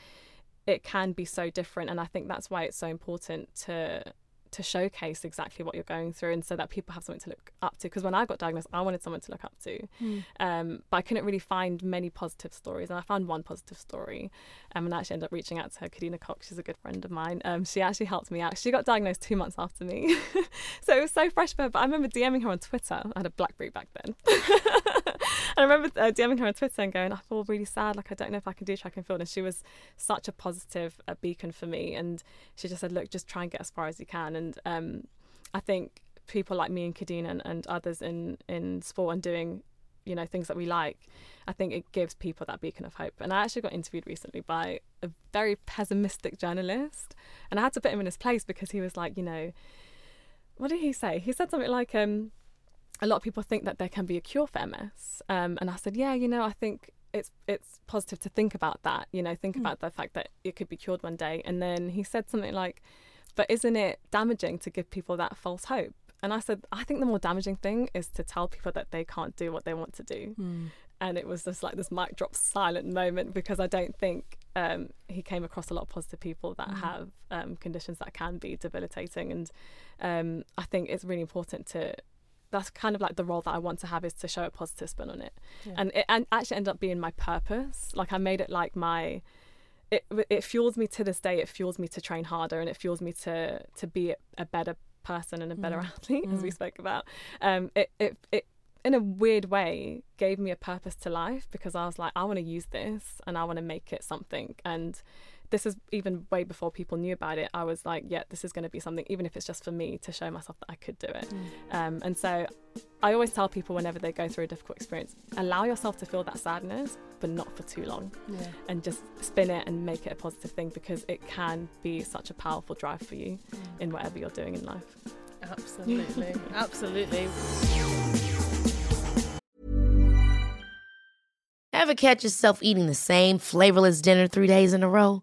it can be so different. And I think that's why it's so important to to showcase exactly what you're going through and so that people have something to look up to. Because when I got diagnosed I wanted someone to look up to. Mm. um, but I couldn't really find many positive stories and I found one positive story um, and I actually ended up reaching out to her Kadeena Cox she's a good friend of mine. Um, she actually helped me out. She got diagnosed two months after me. *laughs* So it was so fresh for her but I remember DMing her on Twitter. I had a Blackberry back then. *laughs* I remember uh, DMing her on Twitter and going I feel really sad like I don't know if I can do track and field. And she was such a positive uh, beacon for me. And she just said look just try and get as far as you can and um, I think people like me and Kadeena and, and others in in sport and doing you know things that we like i think it gives people that beacon of hope. And i actually got interviewed recently by a very pessimistic journalist and i had to put him in his place because he was like you know what did he say? He said something like um a lot of people think that there can be a cure for ms um, and i said yeah you know i think it's it's positive to think about that you know think mm. about the fact that it could be cured one day. And then he said something like but isn't it damaging to give people that false hope? And I said, I think the more damaging thing is to tell people that they can't do what they want to do. Mm. And it was just like this mic drop silent moment because I don't think um, he came across a lot of positive people that mm. have um, conditions that can be debilitating. And um, I think it's really important to that's kind of like the role that I want to have is to show a positive spin on it. Yeah. And it and actually ended up being my purpose. Like I made it like my it it fuels me to this day. It fuels me to train harder, and it fuels me to to be a better person and a better mm. athlete, mm. as we mm. spoke about. Um, it it it in a weird way gave me a purpose to life because I was like, I want to use this and I want to make it something and this is even way before people knew about it. I was like, yeah, this is going to be something, even if it's just for me to show myself that I could do it. Mm. Um, and so I always tell people whenever they go through a difficult experience, allow yourself to feel that sadness, but not for too long. Yeah. And just spin it and make it a positive thing because it can be such a powerful drive for you mm. in whatever you're doing in life. Absolutely. *laughs* Absolutely. Ever catch yourself eating the same flavorless dinner three days in a row?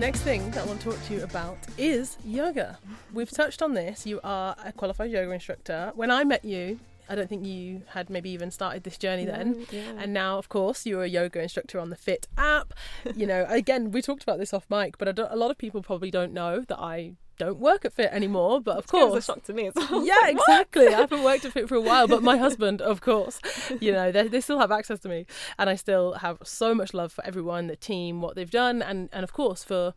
Next thing that I want to talk to you about is yoga. We've touched on this. You are a qualified yoga instructor. When I met you, I don't think you had maybe even started this journey then. yeah. And now, of course, you're a yoga instructor on the FIIT app. You know, *laughs* again, we talked about this off mic, but I don't, a lot of people probably don't know that I don't work at FIIT anymore. But of It was course, a shock to me as well. *laughs* yeah, exactly. I haven't worked at FIIT for a while, but my husband, of course, you know, they, they still have access to me, and I still have so much love for everyone, the team, what they've done, and and of course for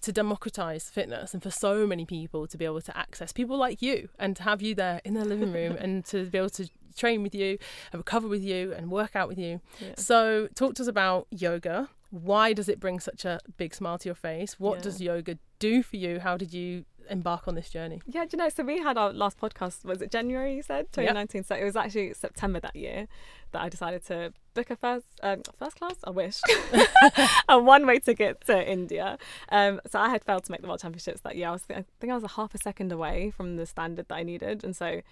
to democratize fitness and for so many people to be able to access people like you and to have you there in their living room *laughs* and to be able to train with you and recover with you and work out with you. Yeah. So talk to us about yoga. Why does it bring such a big smile to your face? What Yeah. does yoga do for you? How did you embark on this journey? Yeah, do you know? So we had our last podcast. Was it January? You said 2019. So it was actually September that year that I decided to book a first um, first class. I wish *laughs* a one way ticket to India. Um, so I had failed to make the World Championships that year. I was I think I was a half a second away from the standard that I needed, and so.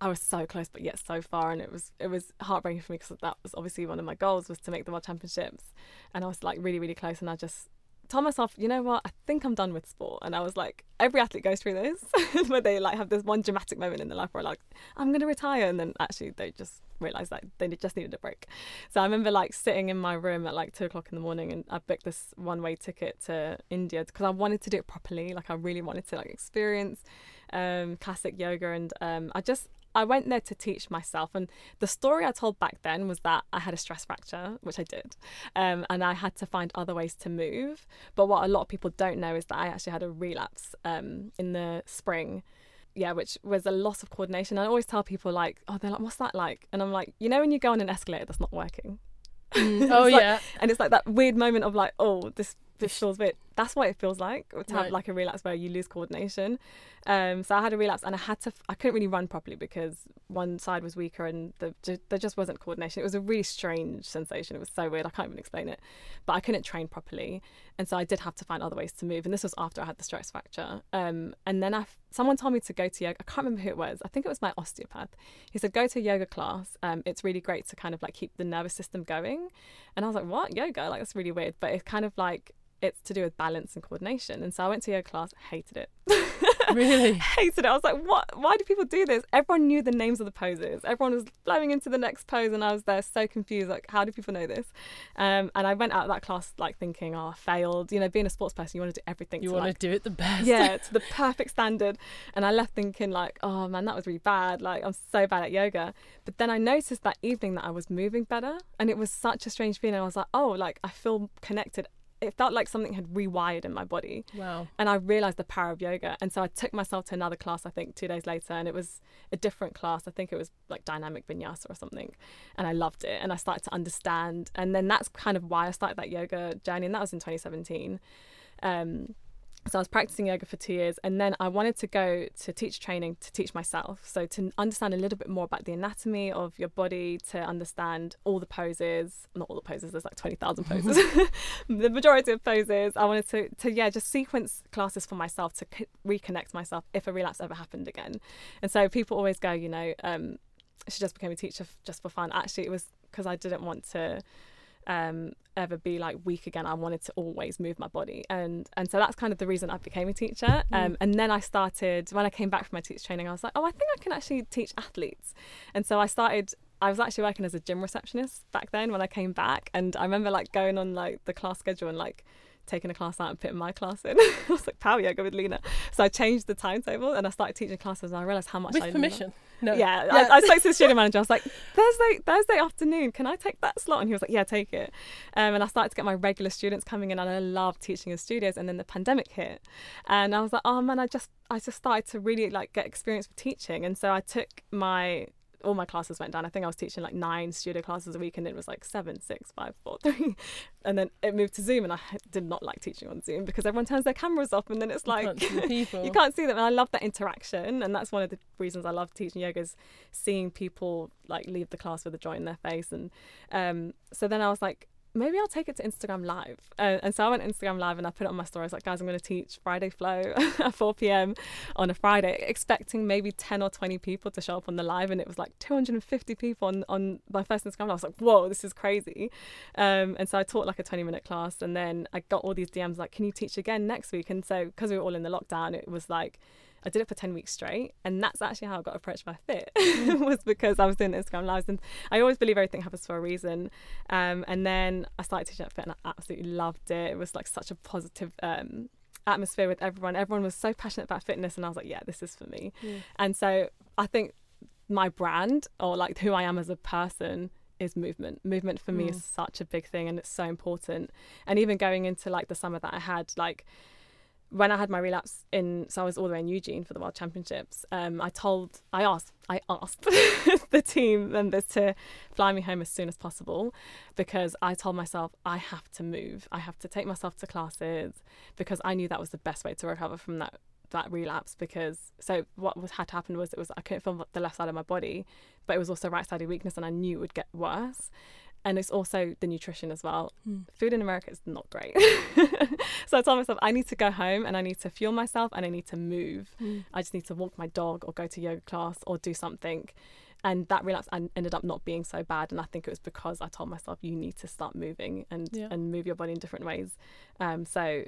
I was so close, but yet so far, and it was it was heartbreaking for me because that was obviously one of my goals was to make the World Championships, and I was like really really close, and I just told myself, you know what, I think I'm done with sport. And I was like, every athlete goes through this, *laughs* where they like have this one dramatic moment in their life where like, I'm going to retire. And then actually they just realize that they just needed a break. So I remember like sitting in my room at like two o'clock in the morning and I booked this one way ticket to India because I wanted to do it properly. Like I really wanted to like experience um, classic yoga. And um, I just, I went there to teach myself. And the story I told back then was that I had a stress fracture, which I did. Um, and I had to find other ways to move. But what a lot of people don't know is that I actually had a relapse um, in the spring. Yeah, which was a loss of coordination. I always tell people, like, oh, they're like, what's that like? And I'm like, you know, when you go on an escalator that's not working. *laughs* oh like- yeah. And it's like that weird moment of like, oh, this this feels weird. That's what it feels like to have Right. like a relapse where you lose coordination. Um, so I had a relapse and I had to, I couldn't really run properly because one side was weaker and the, there just wasn't coordination. It was a really strange sensation. It was so weird. I can't even explain it. But I couldn't train properly. And so I did have to find other ways to move. And this was after I had the stress fracture. Um, and then I, someone told me to go to yoga. I can't remember who it was. I think it was my osteopath. He said, go to a yoga class. Um, it's really great to kind of like keep the nervous system going. And I was like, what? Yoga? Like, that's really weird. But it's kind of like, it's to do with balance and coordination. And so I went to yoga class, hated it. *laughs* Really? hated it. I was like, what? Why do people do this? Everyone knew the names of the poses. Everyone was flowing into the next pose, and I was there so confused. Like, how do people know this? Um, and I went out of that class like thinking, oh, I failed. You know, being a sports person, you want to do everything. You want like, to do it the best. yeah, *laughs* to the perfect standard. And I left thinking like, oh man, that was really bad. Like I'm so bad at yoga. But then I noticed that evening that I was moving better, and it was such a strange feeling. I was like, oh, like I feel connected. It felt like something had rewired in my body Wow. and I realized the power of yoga. And so I took myself to another class, I think two days later, and it was a different class. I think it was like dynamic vinyasa or something. And I loved it. And I started to understand. And then that's kind of why I started that yoga journey. And that was in 2017. Um, so I was practicing yoga for two years, and then I wanted to go to teacher training to teach myself. So to understand a little bit more about the anatomy of your body, to understand all the poses, not all the poses. There's like twenty thousand *laughs* poses. *laughs* the majority of poses. I wanted to to yeah just sequence classes for myself to c- reconnect myself if a relapse ever happened again. And so people always go, you know, um, she just became a teacher f- just for fun. Actually, it was because I didn't want to um, ever be like weak again. I wanted to always move my body, and and so that's kind of the reason I became a teacher. Um, and then I started when I came back from my teacher training. I was like, oh, I think I can actually teach athletes, and so I started. I was actually working as a gym receptionist back then when I came back, and I remember like going on like the class schedule and like taking a class out and putting my class in. *laughs* I was like power yoga with Lina, so I changed the timetable and I started teaching classes, and I realized how much With I permission. No. yeah, I, I spoke to the studio manager. I was like, Thursday, Thursday afternoon, can I take that slot? And he was like, Yeah, take it. Um, and I started to get my regular students coming in, and I loved teaching in studios. And then the pandemic hit, and I was like, Oh man, I just, I just started to really like get experience with teaching. And so I took my all my classes went down. I think I was teaching like nine studio classes a week, and it was like seven, six, five, four, *laughs* three. And then it moved to Zoom, and I *laughs* did not like teaching on Zoom because everyone turns their cameras off, and then it's You like can't see people. *laughs* you can't see them and i love that interaction and that's one of the reasons i love teaching yoga is seeing people like leave the class with a joy in their face and um, so then i was like maybe I'll take it to Instagram Live. Uh, and so I went Instagram Live and I put it on my story. I was like, guys, I'm going to teach Friday Flow *laughs* at 4 p.m. on a Friday, expecting maybe 10 or 20 people to show up on the live. And it was like 250 people on, on my first Instagram Live. I was like, whoa, this is crazy. Um, and so I taught like a 20 minute class. And then I got all these DMs like, can you teach again next week? And so because we were all in the lockdown, it was like, I did it for 10 weeks straight. And that's actually how I got approached by FIIT, *laughs* was because I was doing Instagram Lives. And I always believe everything happens for a reason. Um, and then I started teaching at FIIT and I absolutely loved it. It was like such a positive um, atmosphere with everyone. Everyone was so passionate about fitness. And I was like, yeah, this is for me. And so I think my brand or like who I am as a person is movement. Movement for me Mm. is such a big thing and it's so important. And even going into like the summer that I had, like when I had my relapse in, so I was all the way in Eugene for the World Championships. Um, I told, I asked, I asked *laughs* the team members to fly me home as soon as possible because I told myself I have to move. I have to take myself to classes because I knew that was the best way to recover from that that relapse. Because so what was had happened was it was I couldn't feel the left side of my body, but it was also right sided weakness, and I knew it would get worse. And it's also the nutrition as well. Hmm. Food in America is not great. *laughs* so I told myself I need to go home and I need to fuel myself and I need to move. Hmm. I just need to walk my dog or go to yoga class or do something. And that relapse en- ended up not being so bad. And I think it was because I told myself you need to start moving and, Yeah. and move your body in different ways. Um, so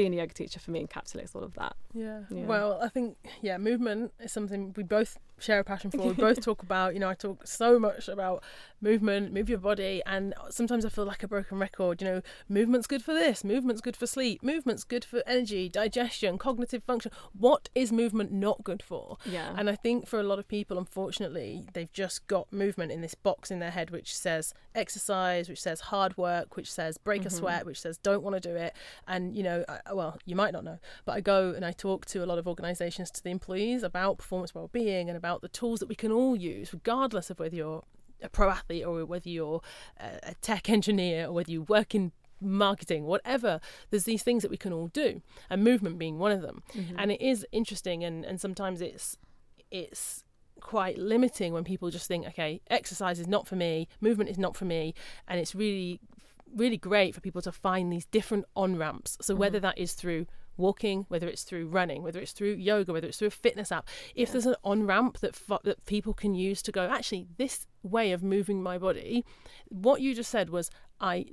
being a yoga teacher for me encapsulates all of that. Yeah. Yeah. Well, I think yeah, movement is something we both share a passion for. We *laughs* both talk about. You know, I talk so much about movement, move your body, and sometimes I feel like a broken record. You know, movement's good for this. Movement's good for sleep. Movement's good for energy, digestion, cognitive function. What is movement not good for? Yeah. And I think for a lot of people, unfortunately, they've just got movement in this box in their head, which says exercise, which says hard work, which says break a mm-hmm. sweat, which says don't want to do it. And, you know, I, well, you might not know, but I go and I talk to a lot of organisations, to the employees about performance well-being and about the tools that we can all use, regardless of whether you're a pro athlete or whether you're a, tech engineer or whether you work in marketing, whatever. There's these things that we can all do, and movement being one of them. Mm-hmm. And it is interesting, and, and sometimes it's it's quite limiting when people just think, okay, exercise is not for me, movement is not for me, and it's really really great for people to find these different on ramps. So whether mm-hmm. that is through walking, whether it's through running, whether it's through yoga, whether it's through a fitness app, if there's an on ramp that that people can use to go, actually, this way of moving my body, what you just said was, I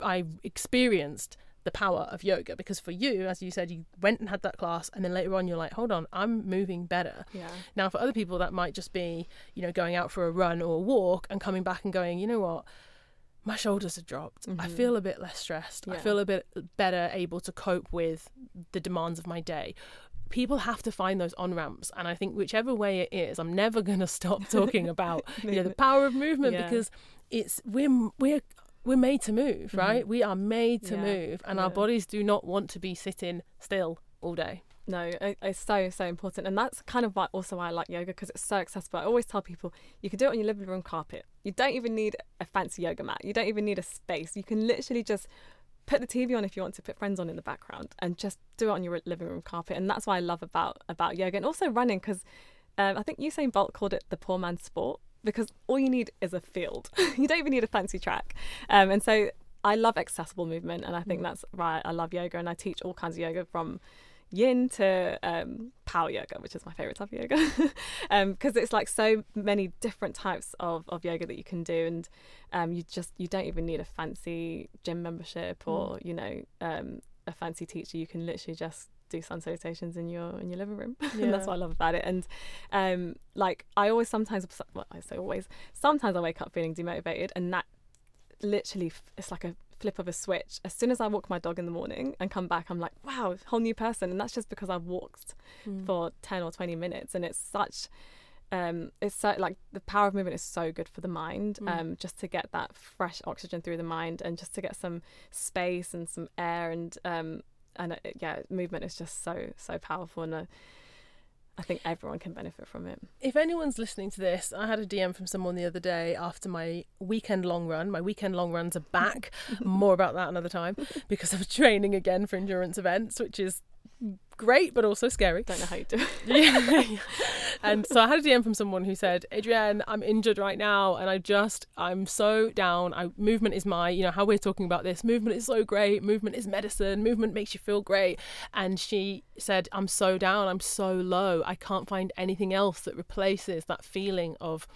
I experienced the power of yoga because for you, as you said, you went and had that class, and then later on you're like, hold on, I'm moving better. Yeah. Now, for other people, that might just be, you know, going out for a run or a walk and coming back and going, you know what, my shoulders have dropped. I mm-hmm. feel a bit less stressed. I feel a bit better able to cope with the demands of my day. People have to find those on ramps, and I think whichever way it is, I'm never going *laughs* to stop talking about *laughs* you know the power of movement Yeah. because it's we're we're we're made to move, mm-hmm. right? We are made to Yeah. move, and our bodies do not want to be sitting still all day. No, it, it's so so important, and that's kind of why also why I like yoga because it's so accessible. I always tell people you can do it on your living room carpet. You don't even need a fancy yoga mat. You don't even need a space. You can literally just put the TV on if you want to put friends on in the background and just do it on your living room carpet. And that's why I love about about yoga and also running because um, I think Usain Bolt called it the poor man's sport because all you need is a field. *laughs* you don't even need a fancy track. Um, and so I love accessible movement, and I think that's why I love yoga, and I teach all kinds of yoga from yin to um, power yoga, which is my favorite type of yoga, *laughs* because it's like so many different types of, of yoga that you can do, and um, you just you don't even need a fancy gym membership or you know um, a fancy teacher. You can literally just do sun salutations in your in your living room, *laughs* and that's what I love about it. And um, like I always sometimes well I say always sometimes I wake up feeling demotivated, and that literally it's like a flip of a switch as soon as i walk my dog in the morning and come back i'm like wow whole new person. And that's just because i've walked for 10 or 20 minutes and it's such um it's so like the power of movement is so good for the mind um just to get that fresh oxygen through the mind and just to get some space and some air and um and uh, yeah movement is just so so powerful and uh, i think everyone can benefit from it if anyone's listening to this, I had a DM from someone the other day after my weekend long run. My weekend long runs are back. *laughs* More about that another time because I'm training again for endurance events, which is great but also scary. Don't know how you do it. *laughs* yeah. *laughs* and so I had a DM from someone who said, Adrienne, I'm injured right now and I just, I'm so down. I, movement is my, you know, how we're talking about this. Movement is so great. Movement is medicine. Movement makes you feel great. And she said, I'm so down. I'm so low. I can't find anything else that replaces that feeling of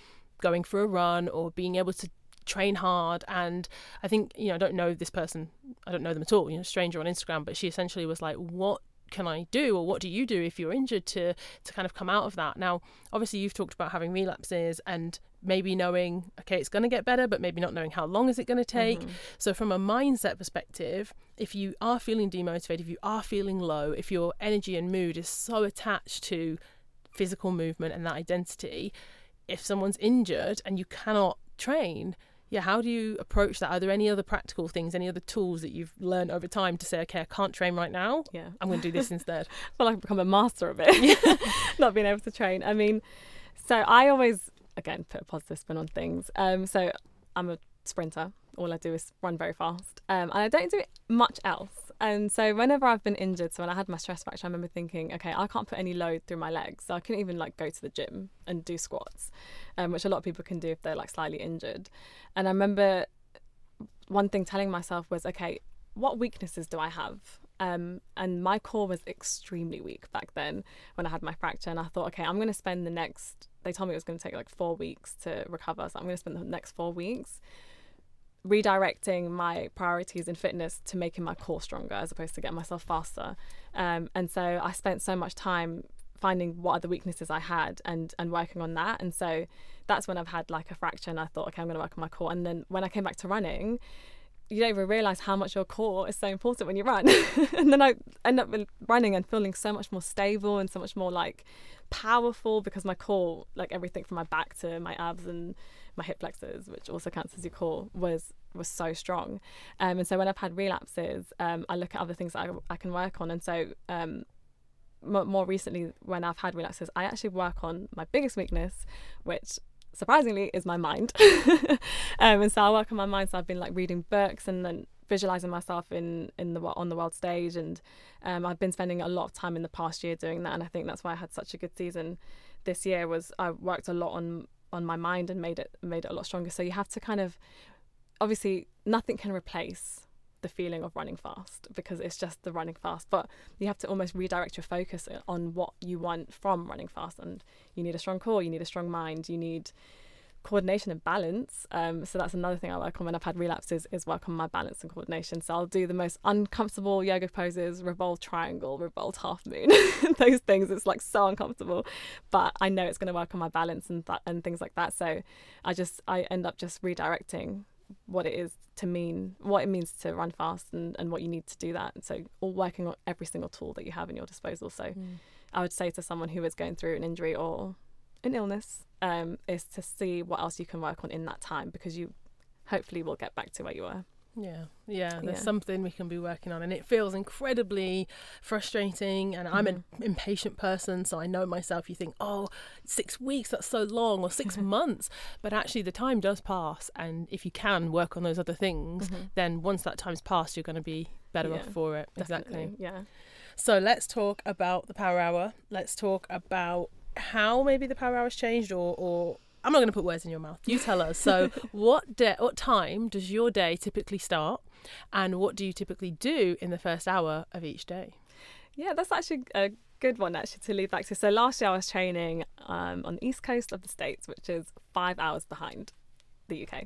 going for a run or being able to train hard and i think you know i don't know this person i don't know them at all you know stranger on instagram but she essentially was like what can I do or what do you do if you're injured to to kind of come out of that now obviously you've talked about having relapses and maybe knowing okay it's going to get better but maybe not knowing how long is it going to take mm-hmm. so from a mindset perspective if you are feeling demotivated if you are feeling low if your energy and mood is so attached to physical movement and that identity if someone's injured and you cannot train yeah, how do you approach that? Are there any other practical things, any other tools that you've learned over time to say, okay, I can't train right now. Yeah, I'm going to do this *laughs* instead. I feel like I've become a master of it, *laughs* not being able to train. I mean, so I always, again, put a positive spin on things. Um, so I'm a sprinter. All I do is run very fast, um, and I don't do much else. And so whenever I've been injured, so when I had my stress fracture, I remember thinking, okay, I can't put any load through my legs. So I couldn't even like go to the gym and do squats, um, which a lot of people can do if they're like slightly injured. And I remember one thing telling myself was, okay, what weaknesses do I have? Um, and my core was extremely weak back then when I had my fracture. And I thought, okay, I'm going to spend the next, they told me it was going to take like four weeks to recover. So I'm going to spend the next four weeks redirecting my priorities in fitness to making my core stronger as opposed to getting myself faster. Um, and so I spent so much time finding what other weaknesses I had and and working on that. And so that's when I've had like a fracture and I thought, okay, I'm going to work on my core. And then when I came back to running, you don't even realize how much your core is so important when you run. *laughs* and then I end up running and feeling so much more stable and so much more like powerful because my core, like everything from my back to my abs and my hip flexors, which also counts as your core, was was so strong. Um, and so when I've had relapses, um, I look at other things that I, I can work on. And so um, m- more recently, when I've had relapses, I actually work on my biggest weakness, which surprisingly is my mind. *laughs* um, and so I work on my mind. So I've been like reading books and then visualizing myself in in the on the world stage and um, I've been spending a lot of time in the past year doing that and I think that's why I had such a good season this year was I worked a lot on on my mind and made it made it a lot stronger. So you have to kind of obviously nothing can replace the feeling of running fast because it's just the running fast but you have to almost redirect your focus uh, on what you want from running fast and you need a strong core you need a strong mind you need coordination and balance. Um, so that's another thing I work on when I've had relapses is work on my balance and coordination. So I'll do the most uncomfortable yoga poses, revolve triangle, revolve half moon, *laughs* those things. It's like so uncomfortable, but I know it's going to work on my balance and that and things like that. So I just I end up just redirecting what it is to mean what it means to run fast and, and what you need to do that. and So all working on every single tool that you have in your disposal. So mm. I would say to someone who is going through an injury or an illness um, is to see what else you can work on in that time because you hopefully will get back to where you were. Yeah, yeah, there's yeah. something we can be working on, and it feels incredibly frustrating. And I'm mm-hmm. an impatient person, so I know myself. You think, oh, six weeks, that's so long, or six months. But actually, the time does pass, and if you can work on those other things, mm-hmm. then once that time's passed, you're going to be better yeah, off for it. Exactly. Yeah. So let's talk about the power hour. Let's talk about how maybe the power hour's changed or, or I'm not going to put words in your mouth. You tell us. So, *laughs* what day, what time does your day typically start, and what do you typically do in the first hour of each day? Yeah, that's actually a good one actually to lead back to. So last year I was training um, on the east coast of the states, which is five hours behind the UK.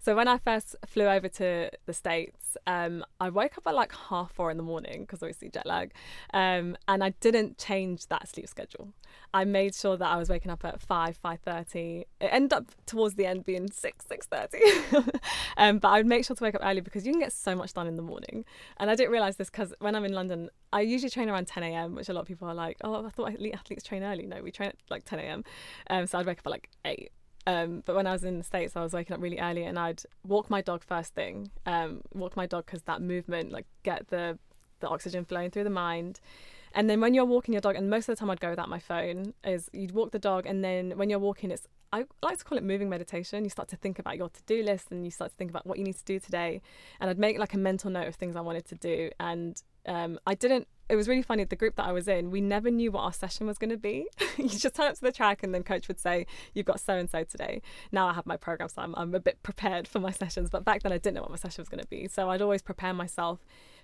So when I first flew over to the States, um, I woke up at like half four in the morning because obviously jet lag, um, and I didn't change that sleep schedule. I made sure that I was waking up at five, five thirty. It ended up towards the end being six, six thirty, *laughs* um, but I would make sure to wake up early because you can get so much done in the morning. And I didn't realize this because when I'm in London, I usually train around 10 a.m., which a lot of people are like, "Oh, I thought athletes train early." No, we train at like 10 a.m. Um, so I'd wake up at like eight um, but when I was in the States, I was waking up really early and I'd walk my dog first thing. Um, walk my dog because that movement, like, get the, the oxygen flowing through the mind. And then when you're walking your dog, and most of the time I'd go without my phone, is you'd walk the dog, and then when you're walking, it's I like to call it moving meditation. You start to think about your to do list and you start to think about what you need to do today. And I'd make like a mental note of things I wanted to do. And um, I didn't. It was really funny. The group that I was in, we never knew what our session was going to be. *laughs* you just turn up to the track, and then coach would say, "You've got so and so today." Now I have my program, so I'm, I'm a bit prepared for my *laughs* sessions. But back then, I didn't know what my session was going to be, so I'd always prepare myself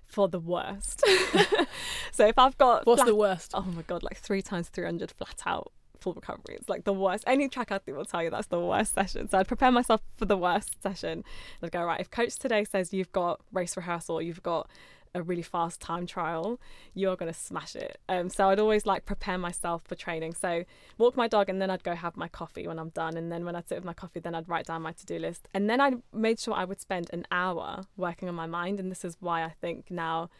for the worst. *laughs* so if I've got What's flat- the worst? oh my god, like three times three hundred flat out full recovery. It's like the worst. Any track athlete will tell you that's the worst session. So I'd prepare myself for the worst session. I'd go right. If coach today says you've got race rehearsal, you've got a really fast time trial, you're gonna smash it. Um, so I'd always like prepare myself for training. So walk my dog, and then I'd go have my coffee when I'm done. And then when I'd sit with my coffee, then I'd write down my to do list. And then I made sure I would spend an hour working on my mind. And this is why I think now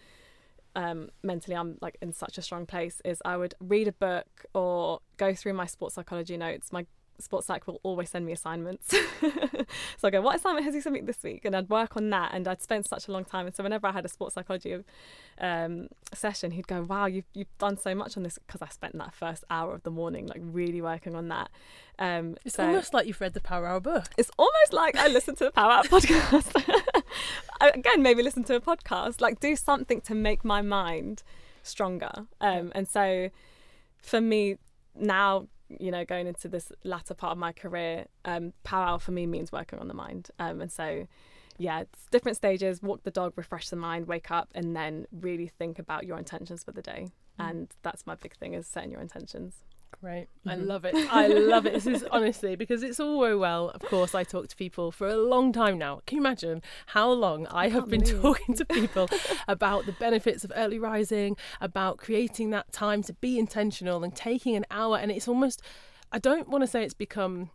um, mentally I'm like in such a strong place is I would read a book or go through my sports psychology notes. My sports psych will always send me assignments. *laughs* so I go, what assignment has he sent me this week? And I'd work on that and I'd spend such a long time. And so whenever I had a sports psychology um, session, he'd go, wow, you've, you've done so much on this because I spent that first hour of the morning like really working on that. Um, It's so- almost like you've read the Power Hour book. it's almost like I listen to the Power Hour *laughs* podcast. *laughs* Again, maybe listen to a podcast, like do something to make my mind stronger. Um, and so for me now, you know, going into this latter part of my career, um, Power for me means working on the mind. Um, and so, yeah, it's different stages walk the dog, refresh the mind, wake up, and then really think about your intentions for the day. And that's my big thing is setting your intentions. Great. I Mhm. love it. I love it. This is *laughs* honestly because it's all very well. Of course, I talk to people for a long time now. Can you imagine how long I, have been believe. talking to people *laughs* about the benefits of early rising, about creating that time to be intentional and taking an hour? And it's almost, I don't want to say it's become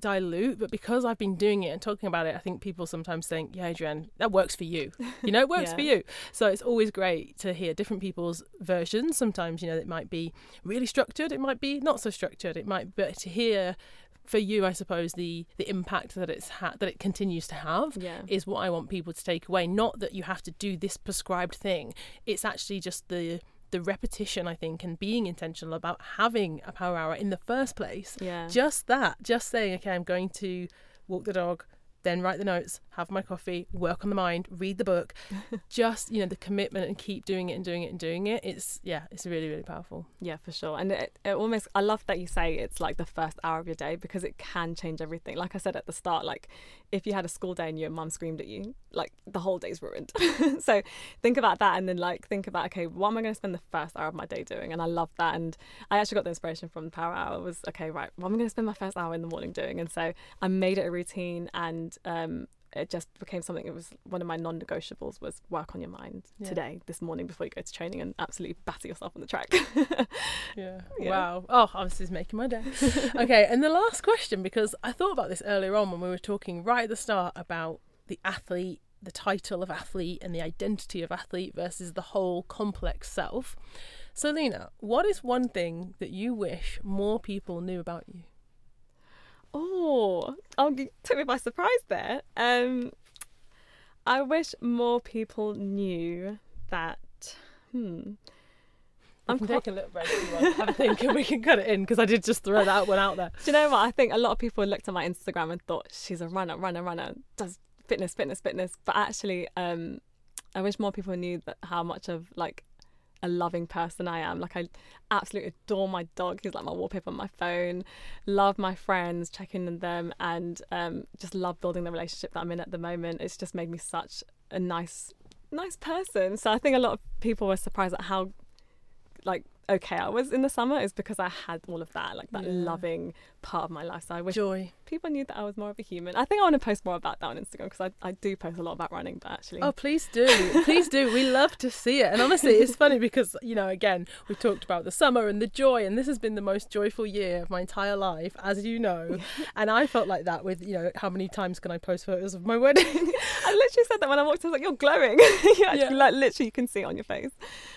dilute, but because I've been doing it and talking about it, I think people sometimes think, yeah, Adrienne, that works for you. You know, it works for *laughs* you. So it's always great to hear different people's versions. Sometimes, you know, it might be really structured, it might be not so structured. It might, but to hear for you, I suppose the the impact that it's ha- that it continues to have Yeah. is what I want people to take away. Not that you have to do this prescribed thing. It's actually just the the repetition, I think, and being intentional about having a power hour in the first place. Yeah. Just that, just saying, okay, I'm going to walk the dog, then write the notes, have my coffee, work on the mind, read the book. *laughs* just you know the commitment and keep doing it and doing it and doing it. It's yeah, it's really really powerful. Yeah, for sure. And it, it almost, I love that you say it's like the first hour of your day because it can change everything. Like I said at the start, like if you had a school day and your mum screamed at you, like the whole day's ruined. *laughs* so think about that and then like think about, okay, what am I going to spend the first hour of my day doing? And I love that. And I actually got the inspiration from the Power Hour was, okay, right, what am I going to spend my first hour in the morning doing? And so I made it a routine and, um, it just became something it was one of my non-negotiables was work on your mind Yeah. today this morning before you go to training and absolutely batter yourself on the track *laughs* Yeah. *laughs* Yeah. Wow. Oh, oh, this is making my day. *laughs* okay, and the last question, because I thought about this earlier on when we were talking right at the start about the athlete, the title of athlete, and the identity of athlete versus the whole complex self. So, Lina, what is one thing that you wish more people knew about you? Oh, oh, you took me by surprise there. Um, I wish more people knew that. Hmm. I'm quite, take a little break if you want. Have a think, we can cut it in because I did just throw that one out there. *laughs* do you know what? I think a lot of people looked at my Instagram and thought she's a runner, runner, runner, does fitness, fitness, fitness. But actually, um, I wish more people knew that how much of like a loving person I am. Like I absolutely adore my dog. He's like my wallpaper on my phone. Love my friends, checking on them, and um, just love building the relationship that I'm in at the moment. It's just made me such a nice, nice person. So I think a lot of people were surprised at how like okay I was in the summer is because I had all of that, like that Yeah. loving part of my life. So I wish Joy. people knew that I was more of a human. I think I want to post more about that on Instagram because I, I do post a lot about running, but actually, Oh, please do. Please do. We love to see it. And honestly, it's *laughs* funny because, you know, again, we talked about the summer and the joy, and this has been the most joyful year of my entire life, as you know. And I felt like that with, you know, how many times can I post photos of my wedding? *laughs* I literally said that when I walked. I was like, "You're glowing." *laughs* you actually, Yeah. like literally, you can see it on your face.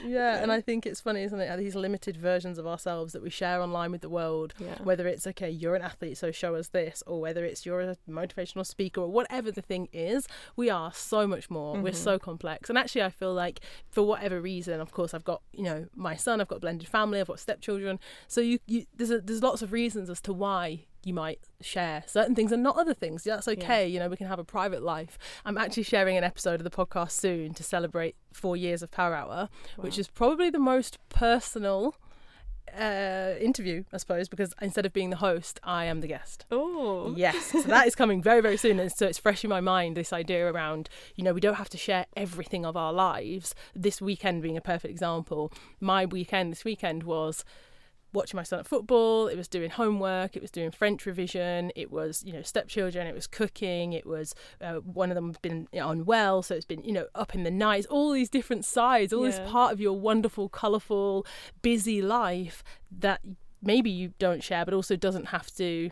yeah. And I think it's funny, isn't it? These limited versions of ourselves that we share online with the world. Yeah. Whether it's, okay, you're an athlete, so show us this, or whether it's you're a motivational speaker, or whatever the thing is, we are so much more. We're Mhm. so complex. And actually, I feel like for whatever reason, of course, I've got, you know, my son, I've got a blended family, I've got stepchildren. So you, you there's, a, there's lots of reasons as to why you might share certain things and not other things. That's okay. You know, we can have a private life. I'm actually sharing an episode of the podcast soon to celebrate four years of Power Hour, which is probably the most personal uh, interview, I suppose, because instead of being the host, I am the guest. Oh, Yes, so *laughs* that is coming very, very soon. And so it's fresh in my mind this idea around, you know, we don't have to share everything of our lives. This weekend being a perfect example. My weekend this weekend was watching my son at football, it was doing homework, it was doing French revision, it was, you know, stepchildren, it was cooking, it was uh, one of them has been unwell, so it's been, you know, up in the nights, all these different sides, all this part of your wonderful, colourful, busy life that maybe you don't share, but also doesn't have to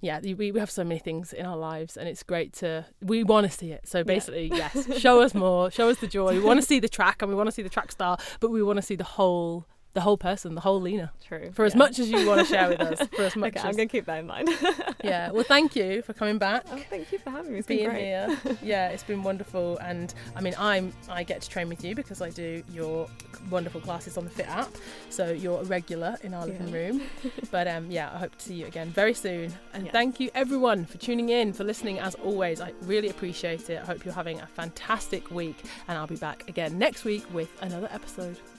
yeah, we, we have so many things in our lives, and it's great to. We want to see it. So basically, yes, show us more, show us the joy. We want to see the track, and we want to see the track star, but we want to see the whole, the whole person, the whole Lina, true. for as much as you want to share with us. For as *laughs* much Okay, I'm going to keep that in mind. *laughs* yeah. Well, thank you for coming back. oh, thank you for having me. It's been being here. *laughs* Yeah, it's been wonderful, and I mean, I'm I get to train with you because I do your wonderful classes on the FIIT app. So you're a regular in our living Yeah. room. But um, yeah, I hope to see you again very soon. And Yeah. thank you everyone for tuning in, for listening. As always, I really appreciate it. I hope you're having a fantastic week, and I'll be back again next week with another episode.